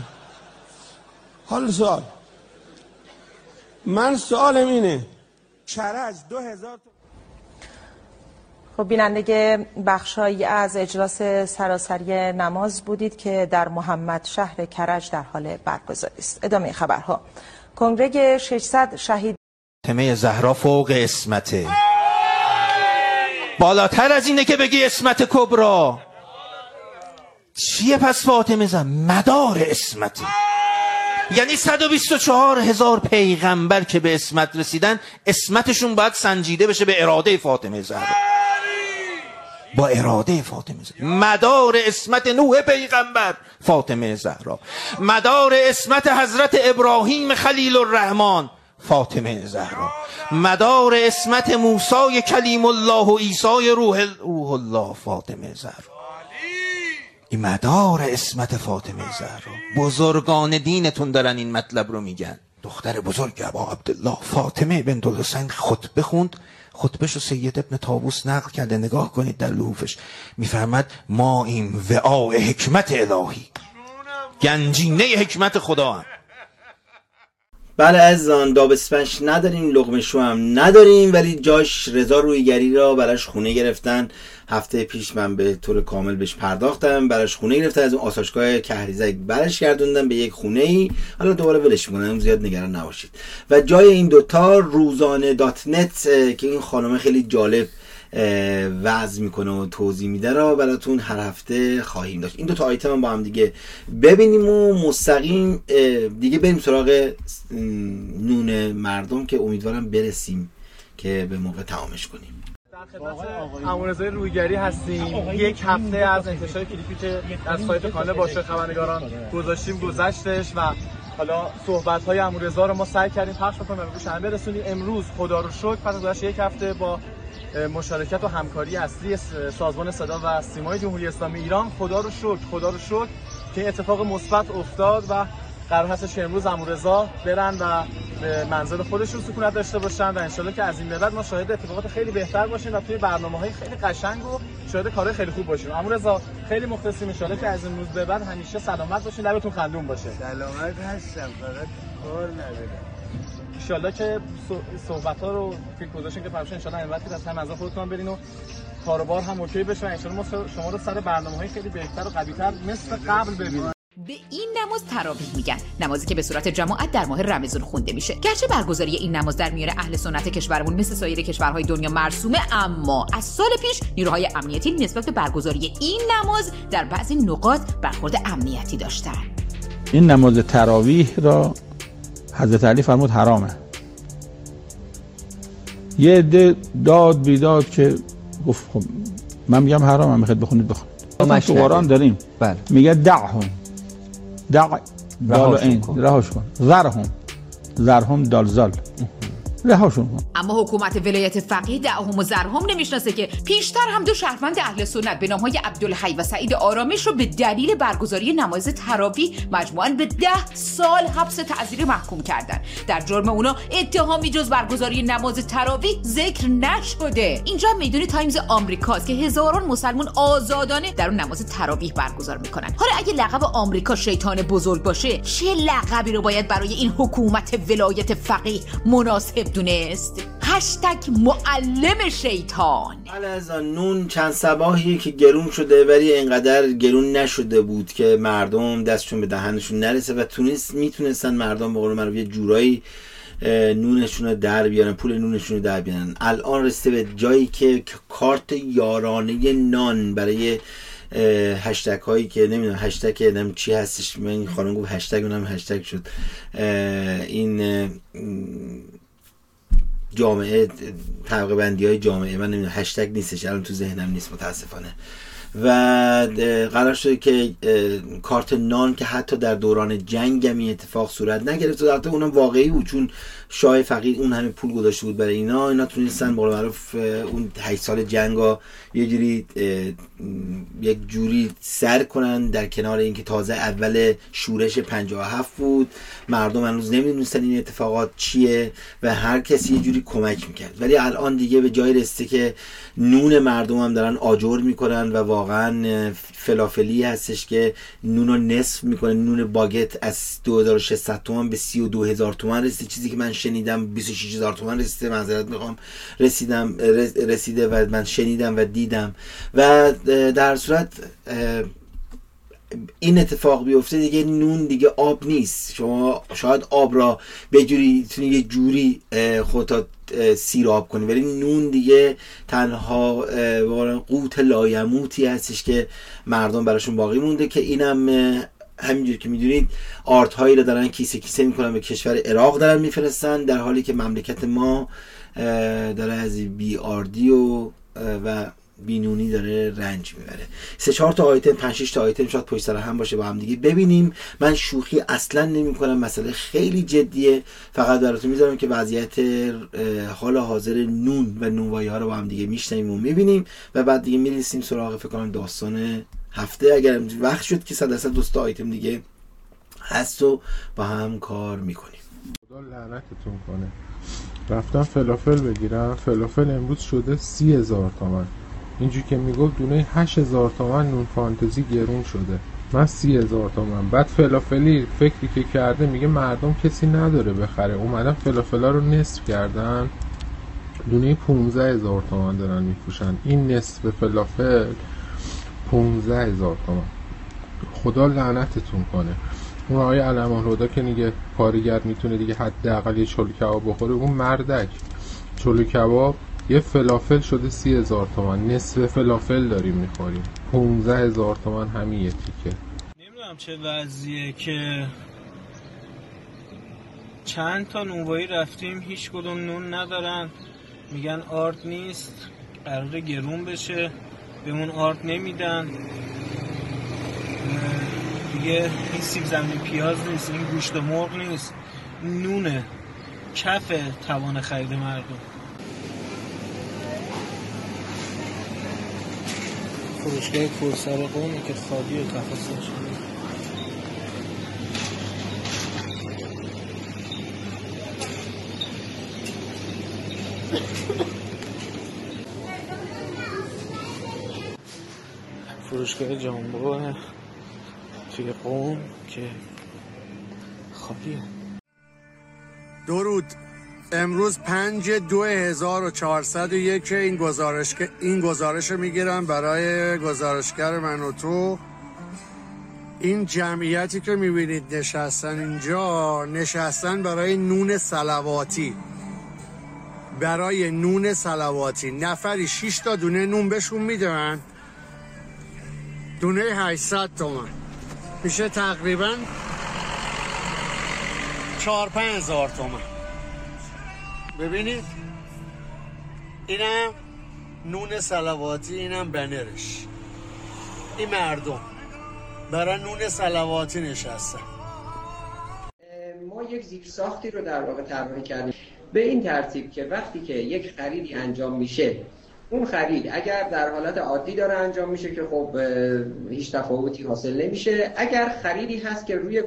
حالا سوال. من سوالم اینه. کرج دو هزار
خب بیننده بخشهایی از اجلاس سراسری نماز بودید که در محمد شهر کرج در حال برگزاری است. ادامه خبرها. کنگره 600 شهید
فاطمه زهرا فوق اسمته. بالاتر از اینه که بگی اسمت کبرا. چیه پس فاطمه زهرا مدار اسمته یعنی 124 هزار پیغمبر که به اسمت رسیدن اسمتشون باید سنجیده بشه به اراده فاطمه زهرا با اراده فاطمه زهرا مدار اسمت نوح پیغمبر فاطمه زهرا. مدار اسمت حضرت ابراهیم خلیل الرحمن. فاطمه زهرا. مدار اسمت موسی کلیم الله و عیسی روح, روح الله فاطمه زهرا. این مدار اسمت فاطمه زهرا. بزرگان دینتون دارن این مطلب رو میگن. دختر بزرگ ابا عبدالله. فاطمه بنت الحسین خطبه خوند. خطبهش رو سید ابن تابوس نقل کرده. نگاه کنید در لحوفش میفرمد ما این وعاء حکمت الهی. گنجینه حکمت خدا هم.
بله عزیزان دابسپنش نداریم لغمه شو هم نداریم ولی جاش رضا رویگری را براش خونه گرفتن. هفته پیش من به طور کامل بهش پرداختم براش خونه گرفتن از اون آساشگاه کهریزک برش گردوندن به یک خونه ای حالا دوباره ولش می‌کنم زیاد نگران نباشید. و جای این دوتا روزانه دات نت که این خانم خیلی جالب وضع می‌کنه و توضیح میده را براتون هر هفته خواهیم داشت. این دو تا آیتم با هم دیگه ببینیم و مستقیم دیگه بریم سراغ نون مردم که امیدوارم برسیم که به موقع تمامش کنیم.
امورزای رویگری هستیم. یک هفته از انتشار کلیپی که از سایت کانال باشه خبرنگاران گذاشتیم گذشتش و حالا صحبت های امورزا رو ما سعی کردیم پخش بکنیم به برسونیم. امروز خدا رو شکر پس از یک هفته با مشارکت و همکاری اصلی سازمان صدا و سیمای جمهوری اسلامی ایران. خدا رو شکر خدا رو شکر که اتفاق مثبت افتاد و قرار هستش که امروز امورزا برن و به منزل خودشون سکونت داشته باشن و انشالله که از این به بعد ما شاهد اتفاقات خیلی بهتر باشیم و توی برنامه های خیلی قشنگ و شاهد کارهای خیلی خوب باشیم. امورزا خیلی مخلصیم ان که از این روز به بعد همیشه سلامت باشین لبتون خندون باشه.
سلامت هستم فقط کار ندارم.
انشالله که صحبت ها رو فکر گذاشتیم که پرشن انشالله این وقتی از هم از خودتون برین و کاروبار هم اوکی بشه و انشالله ما شما رو سر برنامه های خیلی بهتر و قویتر مثل قبل ببینیم.
به این نماز تراویح میگن نمازی که به صورت جماعت در ماه رمضان خونده میشه. گرچه برگزاری این نماز در میان اهل سنت کشورمون مثل سایر کشورهای دنیا مرسومه اما از سال پیش نیروهای امنیتی نسبت به برگزاری این نماز در بعضی نقاط برخورد امنیتی داشتن.
این نماز تراویح را حضرت علی فرمود حرامه. یه عده داد بیداد که گفت خب من میگم حرامه می‌خواد بخونید بخونید. تو قرآن داریم.
بله.
میگه دعهم. دع دال عین. رهاش کن. ذرهم. ذرهم ذال رهاشون کن.
اما حکومت ولایت فقیه دعهم و ذرهم نمی‌شناسه که پیشتر هم دو شهروند اهل سنت به نامهای عبدالحی و سعید آرامش رو به دلیل برگزاری نماز تراویح مجموعاً به ده سال حبس تعزیری محکوم کردن. در جرم اونا اتهامی جز برگزاری نماز تراویح ذکر نشده. اینجا میدون تایمز آمریکاست که هزاران مسلمان آزادانه در اون نماز تراویح برگزار می‌کنن. حالا اگه لقب آمریکا شیطان بزرگ باشه چه لقبی رو باید برای این حکومت ولایت فقیه مناسب دونست. هشتگ معلم شیطان.
بله از نون چند سباهیه که گرون شده ولی اینقدر گرون نشده بود که مردم دستشون به دهنشون نرسه و تونست می‌تونستن مردم به قول یه جورایی نونشون رو در بیارن پول نونشون رو در بیارن. الان رسیده به جایی که کارت یارانه نان برای هشتگ هایی که نمی‌دونم هشتگ نمی‌دونم چی هستش من خانم گفت هشتگ اونم هشتگ شد. این جامعه طبقه بندی های جامعه من نمی‌دونم هشتگ نیستش الان تو ذهنم نیست متاسفانه. و قرار شده که کارت نان که حتی در دوران جنگ هم اتفاق صورت نگرفت و حتی اونم واقعی بود چون شاه فقیر اون همه پول گذاشته بود برای اینا. اینا تونستن با معروف اون 8 سال جنگ یه جوری یک جوری سر کنن در کنار اینکه تازه اول شورش 57 بود. مردم هنوز نمی‌دونستن این اتفاقات چیه و هر کسی یه جوری کمک می‌کرد. ولی الان دیگه به جای رسته که نون مردم هم دارن آجر می‌کنن و واقعا فلافلی هستش که نون نصف می‌کنه. نون باگت از 2600 تومان به 32000 تومان رسیده. چیزی که من شنیدم 26000 تومان رسیده. معذرت می‌خوام. رسیدم رسیده و من شنیدم و دیدم. و در صورت این اتفاق بیفته دیگه نون دیگه آب نیست. شما شاید آب رو یه جوری یه جوری خودت سیراب کنی. ولی نون دیگه تنها قوت لایموتی هستش که مردم براشون باقی مونده که اینم همینجور که می‌دونید آردهایی رو دارن کیسه کیسه می‌کنن به کشور عراق دارن میفرستن در حالی که مملکت ما داره از بی آردی و و بینونی داره رنج می‌بره. سه چهار تا آیتم پنج شش تا آیتم شاید پشت سر هم باشه با هم دیگه. ببینیم. من شوخی اصلا نمی کنم مسئله خیلی جدیه. فقط براتون می‌ذارم که وضعیت حال حاضر نون و نونوایی ها رو با هم دیگه میشنیم و می‌بینیم و بعد دیگه می‌رسیم سراغ فکر کنم داستان هفته. اگر وقت شد که صد درصد دوست آیتم دیگه هست و با هم کار می‌کنیم.
خدا لعنتتون کنه. رفتم فلافل بگیرم. فلافل امروز شده سی هزار تومن. اینجور که می‌گفت دونه 8000 تومن نون فانتزی گرون شده. من سی هزار تومن. بعد فلافلی فکری که کرده میگه مردم کسی نداره بخره. اومدن فلافلا رو نصف کردن. دونه 15 هزار تومن دارن میفروشن. این نصف فلافل 15 هزار تومن. خدا لعنتتون کنه. اون آقای علمان هدا که میگه کارگر می‌تونه دیگه حداقل یه چلو کباب بخوره اون مردک. چلو کباب یه فلافل شده سی هزار تومن. نصف فلافل داریم می‌خوریم. پونزه هزار تومن همین یه تیکه.
نمی‌دونم چه وضعیه که چند تا نونوایی رفتیم هیچ کدوم نون ندارن. میگن آرد نیست قرار گرون بشه. بهمون آرد نمیدن. دیگه این سیب زمینی پیاز نیست این گوشت مرغ نیست. نونه. کف توان خرید مردم. فروشگاه کورسر قومی که خالی و شده. فروشگاه جامبو توی قوم که خالیه.
درود. امروز پنج دو هزار و چهارصد و یک این گزارش این گزارش رو می‌گیرم برای گزارشگر من و تو. این جمعیتی که می‌بینید نشستن اینجا نشستن برای نون سلواتی. برای نون سلواتی. نفری 6 تا دونه نون بهشون میدن. دونه 800 تومن میشه تقریبا 4 هزار تومن ببینید اینم نون سلواتی اینم بنرش. این مردم. برای نون سلواتی نشستن.
ما یک زیر ساختی رو در واقع طراحی کردیم. به این ترتیب که وقتی که یک خریدی انجام میشه اون خرید اگر در حالت عادی داره انجام میشه که خب هیچ تفاوتی حاصل نمیشه. اگر خریدی هست که روی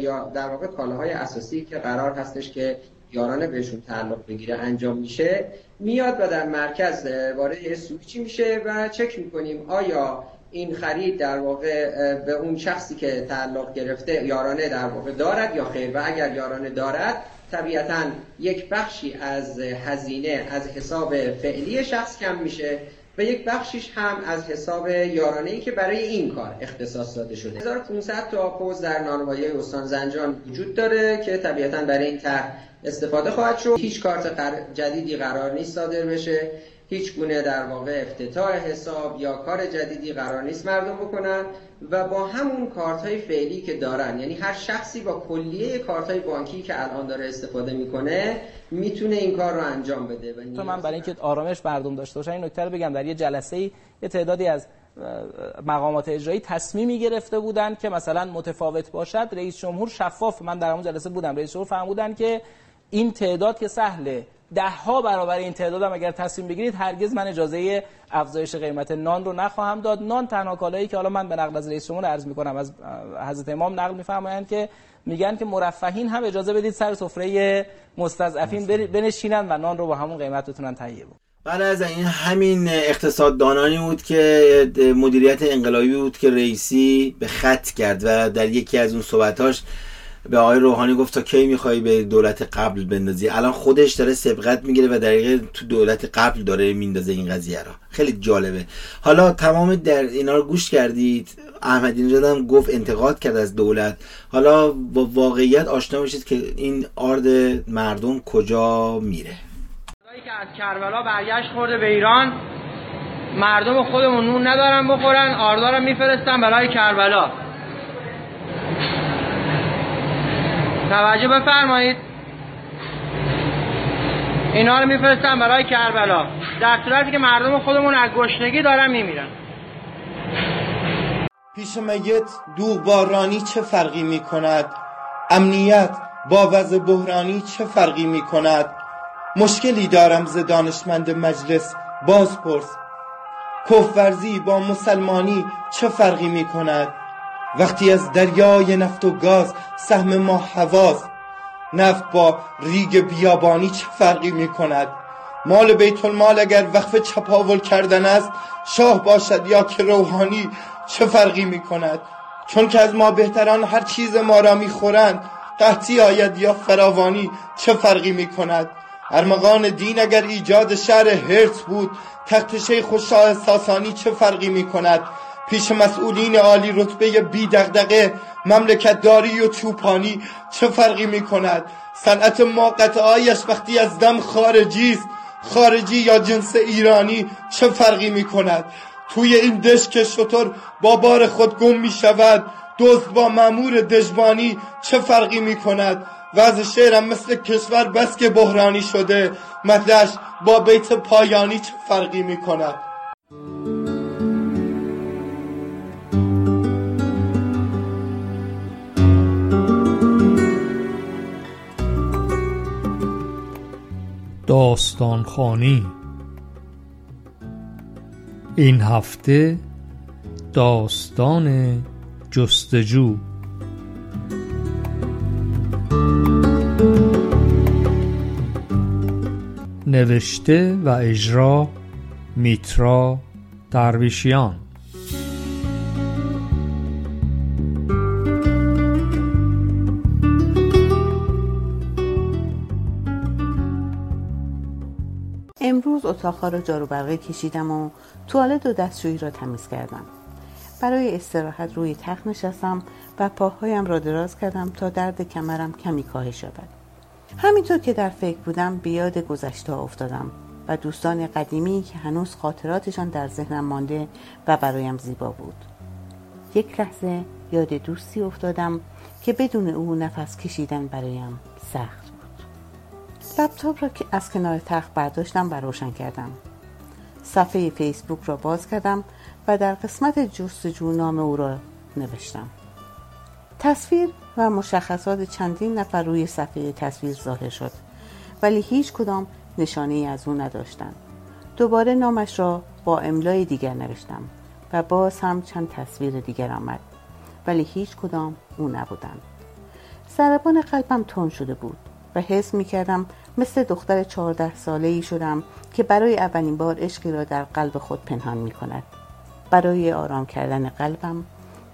یا در واقع کالاهای اساسی که قرار هستش که یارانه بهشون تعلق بگیره انجام میشه میاد و در مرکز وارد سویچی میشه و چک می‌کنیم آیا این خرید در واقع به اون شخصی که تعلق گرفته یارانه در واقع دارد یا خیر؟ و اگر یارانه دارد طبیعتا یک بخشی از هزینه از حساب فعلی شخص کم میشه. و یک بخشیش هم از حساب یارانه ای که برای این کار اختصاص داده شده. 1500 تا پوز در نانوایی استان زنجان وجود داره که طبیعتا برای این طرح استفاده خواهد شد. هیچ کارت جدیدی قرار نیست صادر بشه. هیچ گونه در واقع افتتاح حساب یا کار جدیدی قرار نیست مردم بکنن و با همون کارت های فعلی که دارن یعنی هر شخصی با کلیه کارت های بانکی که الان داره استفاده می‌کنه می‌تونه این کار رو انجام بده
تو من برای اینکه آرامش مردم داشته باشن این نکته رو بگم. در یه جلسه ای یه تعدادی از مقامات اجرایی تصمیمی گرفته بودن که مثلا متفاوت باشد. رئیس جمهور شفاف من در اون جلسه بودم رئیس جمهور فرمودن که این تعداد که سهله ده ها برابر این تعدادم اگر تصمیم بگیرید هرگز من اجازه افزایش قیمت نان رو نخواهم داد. نان تنها کالایی که حالا من به نقل از رئیس جمهور عرض می‌کنم از حضرت امام نقل میفرمایند که میگن که مرفهین هم اجازه بدید سر سفره مستضعفین بنشینن و نان رو با همون قیمت بتونن تهیه
بعد از این همین اقتصاددانانی بود که مدیریت انقلابی بود که رئیسی به خط کرد و در یکی از اون صحبتاش به آقای روحانی گفت تا کی می‌خوای به دولت قبل بندازی؟ الان خودش داره سبقت می‌گیره و دقیقه تو دولت قبل داره میندازه این قضیه را خیلی جالبه. حالا تمام در اینا رو گوش کردید. احمدی نژاد هم گفت انتقاد کرد از دولت. حالا با واقعیت آشنا بشید که این آرد مردم کجا میره.
که از کربلا برگشت خورده به ایران مردم خودمون نون ندارن بخورن آردارم میفرستن برای کربلا. توجه بفرمایید. اینا رو میفرستن برای کربلا. در صورتی که مردم خودمون از گشنگی دارن میمیرن.
پیش میت دوغ بارانی چه فرقی می‌کند؟ امنیت با وضع بحرانی چه فرقی می‌کند؟ مشکلی دارم ز دانشمند مجلس باز پرس کفورزی با مسلمانی چه فرقی می کند وقتی از دریای نفت و گاز سهم ما حواز نفت با ریگ بیابانی چه فرقی می کند مال بیت المال اگر وقف چپاول کردن است شاه باشد یا که روحانی چه فرقی می کند چون که از ما بهتران هر چیز ما را می خورند قحطی آید یا فراوانی چه فرقی می کند ارمغان دین اگر ایجاد شهر هرت بود تخت شیخ و شاه ساسانی چه فرقی می کند پیش مسئولین عالی رتبه بی دغدغه مملکت داری و چوپانی چه فرقی می کند صنعت ما قطعایش وقتی از دم خارجی است. خارجی یا جنس ایرانی چه فرقی می کند توی این دش که شطور با بار خود گم می شود دوست با مامور دژبانی چه فرقی می کند وضع شعرم مثل کشور بس که بحرانی شده. مطلعش با بیت پایانی چه فرقی می کند
داستان خانی این هفته داستان جستجو. نوشته و اجرا میترا درویشیان.
امروز اتاقها را جارو برقی کشیدم و توالت و دستشویی را تمیز کردم. برای استراحت روی تخت نشستم و پاهایم را دراز کردم تا درد کمرم کمی کاهش یابد. همینطور که در فکر بودم به یاد گذشته افتادم و دوستان قدیمی که هنوز خاطراتشان در ذهنم مانده و برایم زیبا بود. یک لحظه یاد دوستی افتادم که بدون او نفس کشیدن برایم سخت لپتاپ را که از کنار تخت برداشتم و روشن کردم. صفحه فیسبوک را باز کردم و در قسمت جستجو نام او را نوشتم. تصویر و مشخصات چندین نفر روی صفحه تصویر ظاهر شد ولی هیچ کدام نشانه ای از او نداشتند. دوباره نامش را با املای دیگر نوشتم و باز هم چند تصویر دیگر آمد ولی هیچ کدام او نبودند. سربان قلبم تون شده بود و حس می کردم مثل دختر چهارده ساله ای شدم که برای اولین بار عشقی را در قلب خود پنهان می کند. برای آرام کردن قلبم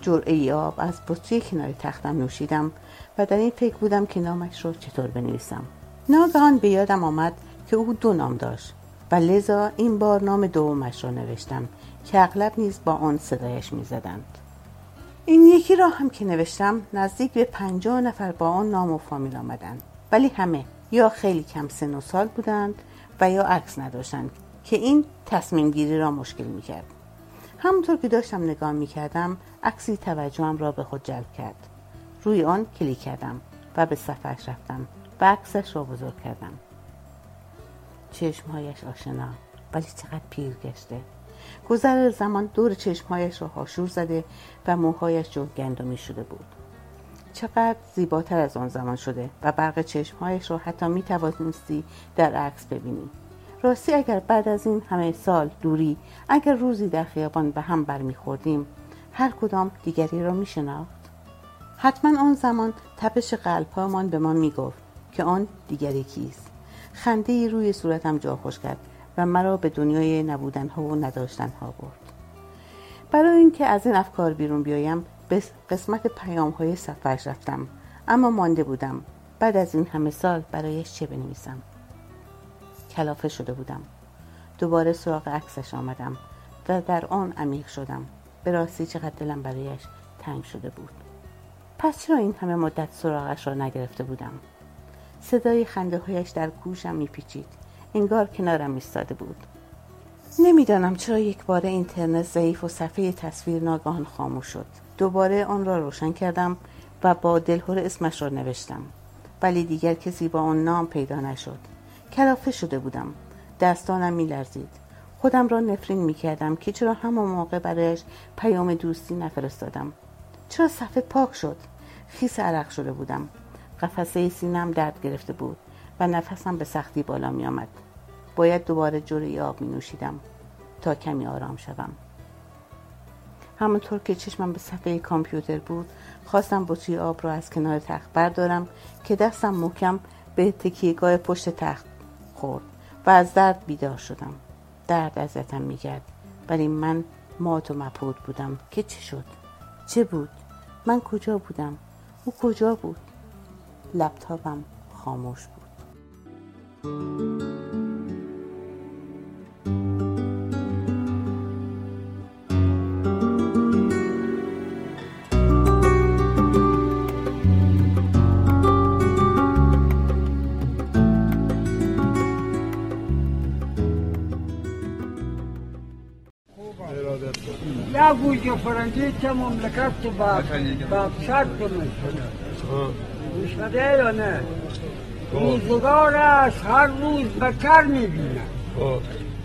جرعه آب از بطری کنار تختم نوشیدم و در این فکر بودم که نامش را چطور بنویسم. ناگهان به یادم آمد که او دو نام داشت و لذا این بار نام دومش را نوشتم که اغلب نیز با آن صدایش می‌زدند. این یکی را هم که نوشتم نزدیک به پنجاه نفر با آن نام و فامیل آمدند. ولی همه یا خیلی کم سن و سال بودند و یا عکس نداشتند که این تصمیم گیری را مشکل می‌کرد. همونطور که داشتم نگاه می کردم عکسی توجهم را به خود جلب کرد. روی آن کلیک کردم و به صفحش رفتم و عکسش را بزرگ کردم. چشمهایش آشنا ولی چقدر پیر گشته. گذر زمان دور چشمهایش را هاشور زده و موهایش جو گندمی شده بود. چقدر زیباتر از آن زمان شده و برق چشمهایش را حتی می توانستی در عکس ببینی. راستی اگر بعد از این همه سال دوری اگر روزی در خیابان به هم برمیخوردیم هر کدام دیگری را میشناخت. حتما آن زمان تپش قلبهامان به ما می‌گفت که آن دیگری کیست. خنده روی صورتم جا خوش کرد و مرا به دنیای نبودن ها و نداشتن ها برد. برای اینکه از این افکار بیرون بیایم به قسمت پیام های سفرش رفتم. اما مانده بودم. بعد از این همه سال برایش چه بنویسم؟ کلافه شده بودم. دوباره سراغ عکسش آمدم و در آن عمیق شدم. به راستی چقدر دلم برایش تنگ شده بود. پس چرا این همه مدت سراغش را نگرفته بودم؟ صدای خنده هایش در گوشم میپیچید. انگار کنارم ایستاده بود. نمی‌دانم چرا یک بار اینترنت ضعیف و صفحه تصویر ناگهان خاموش شد. دوباره آن را روشن کردم و با دلهور اسمش را نوشتم. ولی دیگر کسی با آن نام پیدا نشد. کلافه شده بودم. دستانم میلرزید. خودم را نفرین می‌کردم که چرا همان موقع برایش پیام دوستی نفرستادم. چرا صفحه پاک شد؟ خیس عرق شده بودم. قفسه سینم درد گرفته بود و نفسم به سختی بالا می آمد. باید دوباره جوری آب می نوشیدم تا کمی آرام شوم. همونطور که چشمم به صفحه کامپیوتر بود خواستم بطری آب را از کنار تخت بردارم که دستم محکم به تکیهگاه پشت تخت خورد و از درد بیدار شدم. درد ازتم می‌کرد ولی من مات و مبهوت بودم که چه شد؟ چه بود؟ من کجا بودم؟ او کجا بود؟ لپتاپم خاموش بود.
که مملکت تو با با شرط می‌کنه گوش بده یا نه؟ روزگار از هر روز بکر می‌بینم.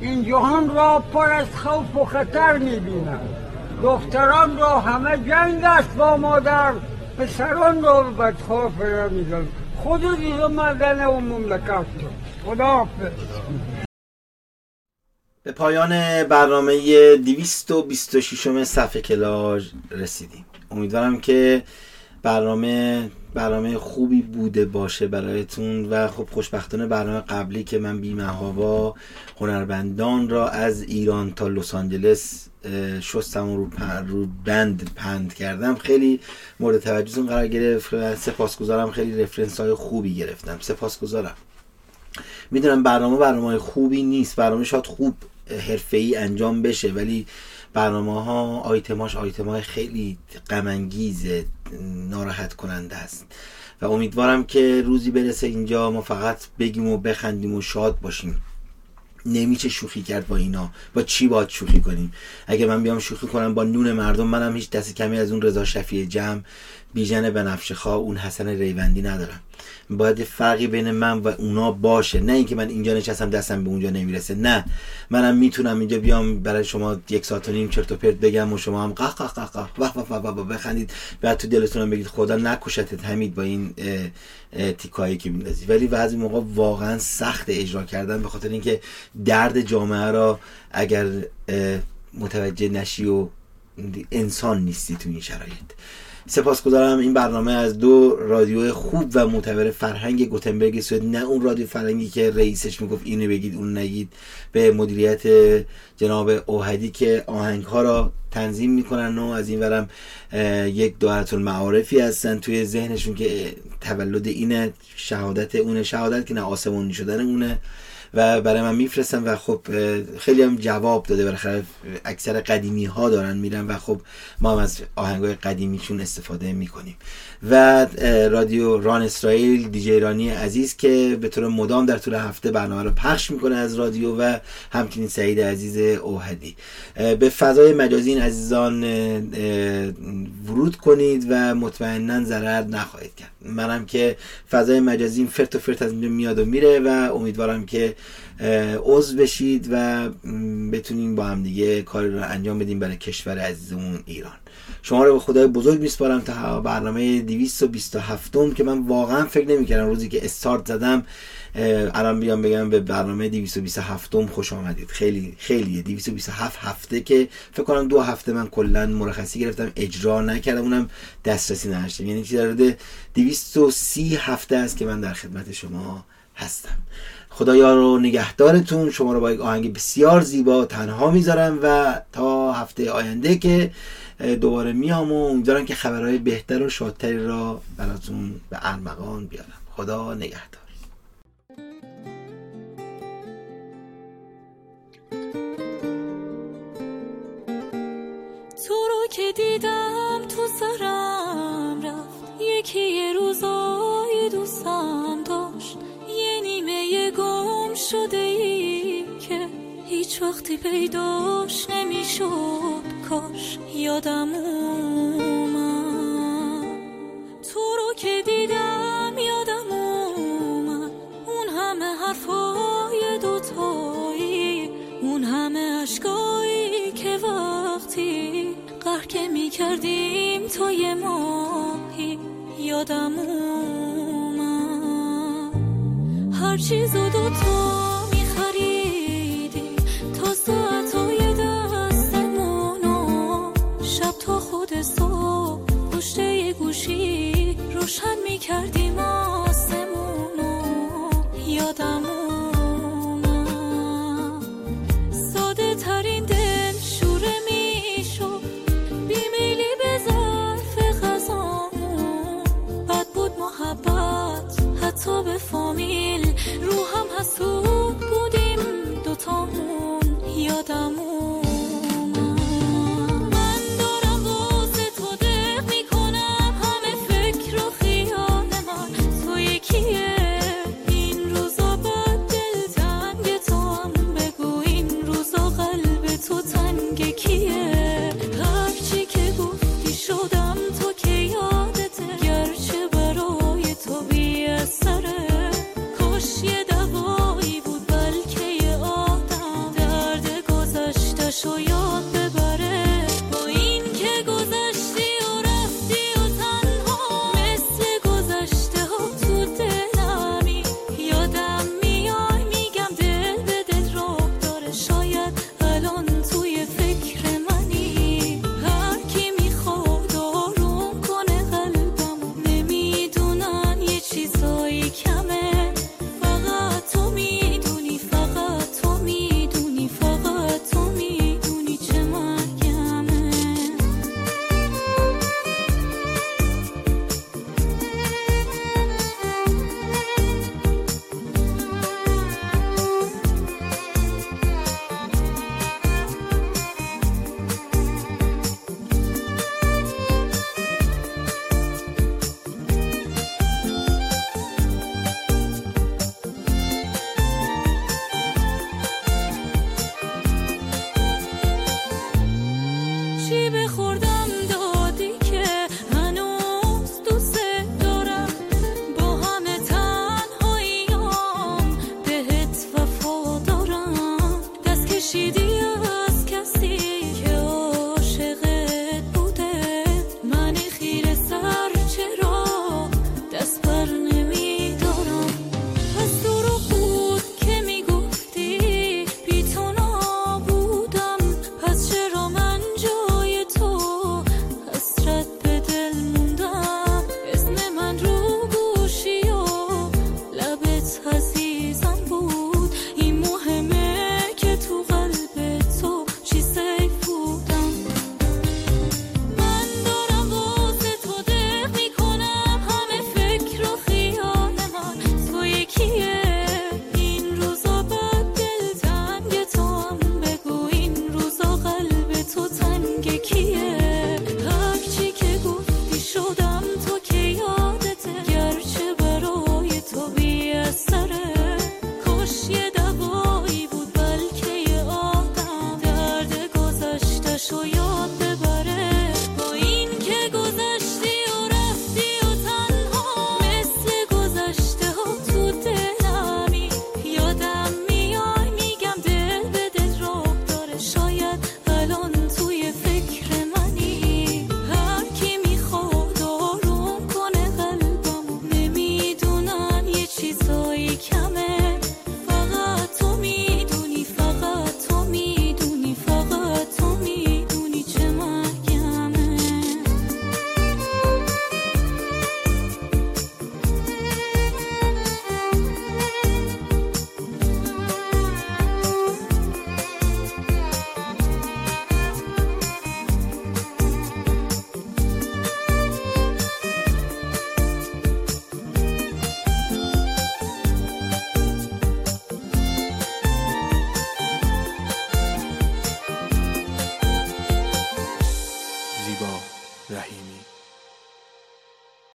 این جهان را پر از خوف و خطر می‌بینم. دختران را همه جنگ است با مادر پسران را بدخواه را میدن خود دیگه مردن و مملکت تو. خدا حافظ
به پایان برنامه 226 صفحه کلاژ رسیدیم. امیدوارم که برنامه برنامه خوبی بوده باشه برایتون و خب خوشبختانه برنامه قبلی که من بیمهابا هنربندان را از ایران تا لس آنجلس شستم و رو, رو بند پند کردم. خیلی مورد توجهتون قرار گرفت و سپاسگزارم. خیلی رفرنس های خوبی گرفتم. سپاسگزارم. می‌دونم برنامه برنامه خوبی نیست. برنامه شاید خوب حرفه‌ای انجام بشه ولی برنامه ها آیتماش آیتم های خیلی غمانگیز ناراحت کننده است. و امیدوارم که روزی برسه اینجا ما فقط بگیم و بخندیم و شاد باشیم. نمیشه شوخی کرد با اینا. با چی باید شوخی کنیم؟ اگه من بیام شوخی کنم با نون مردم منم هیچ دست کمی از اون رضا شفیع جمع بیژن بنفشه خواه اون حسن ریوندی ندارم. باید فرقی بین من و اونا باشه. نه اینکه من اینجا نشستم دستم به اونجا نمی‌رسه. نه. منم می‌تونم اینجا بیام برای شما یک ساعت و نیم چرت و پرت بگم و شما هم قه قه قه قه وح وح بخندید. بعد تو دلتون بگید خدا نکشتت حمید با این تیکایی که میندازی. ولی بعضی موقع واقعا سخت اجرا کردن به خاطر اینکه درد جامعه را اگر متوجه نشی و انسان نیستی تو این شرایط. سپاسگزارم این برنامه از دو رادیو خوب و معتبر فرهنگ گوتنبرگ سوئد. نه اون رادیو فرهنگی که رئیسش می‌گفت اینو بگید اون نگید. به مدیریت جناب اوهدی که آهنگ ها را تنظیم می‌کنن و از این ورم یک دعایت المعارفی هستن. توی ذهنشون که تولد اینه شهادت اونه شهادت که نه آسمانی شدن اونه. و برای من میفرستن و خب خیلی هم جواب داده. بالاخره اکثر قدیمی ها دارن میرن و خب ما هم از آهنگ های قدیمیشون استفاده می‌کنیم. و رادیو ران اسرائیل دیجی ایرانی عزیز که به طور مدام در طول هفته برنامه رو پخش می‌کنه از رادیو و همچنین سعید عزیز اوهدی. به فضای مجازی این عزیزان ورود کنید و مطمئنا ضرر نخواهید کرد. منم که فضای مجازی فرت و فرت از اینجا میاد و میره و امیدوارم که عضو بشید و بتونیم با هم دیگه کاری رو انجام بدیم برای کشور عزیزمون ایران. شما رو به خدای بزرگ میسپارم تا برنامه 227 که من واقعا فکر نمی‌کردم روزی که استارت زدم الان بیام بگم به برنامه 227 خوش آمدید. خیلی خیلیه 227 هفته که فکر کنم دو هفته من کلا مرخصی گرفتم اجرا نکردم اونم دسترسی نداشتم. یعنی چیزی در 230 هفته است که من در خدمت شما هستم. خدایا رو نگهدارتون. شما رو با یک آهنگ بسیار زیبا تنها می‌ذارم و تا هفته آینده که دوباره میام و امیدوارم که خبرهای بهتر و شادتری را براتون به ارمغان بیارم. خدا نگهدار.
تو رو که دیدم تو سرم رفت یکی یه روزای دوستم داشت. یه نیمه گم شده ای که هیچ وقتی پیداش نمی‌شد. کاش یادم اومد. تو رو که دیدم یادم اومد. اون همه حرفای دوتایی اون همه عشقایی که وقتی قهر که می کردیم تا یه ماهی یادم اومد. هر چیز و دوتا می خریدیم تا ساعتای دستمونو شب تا خود صبح پشت یه گوشی روشن می کردیم آسمونو یادم اومد ساده ترین دل شوره می شد بیمیلی به ظرف غذامون. بد بود محبت حتی به فامیل. потому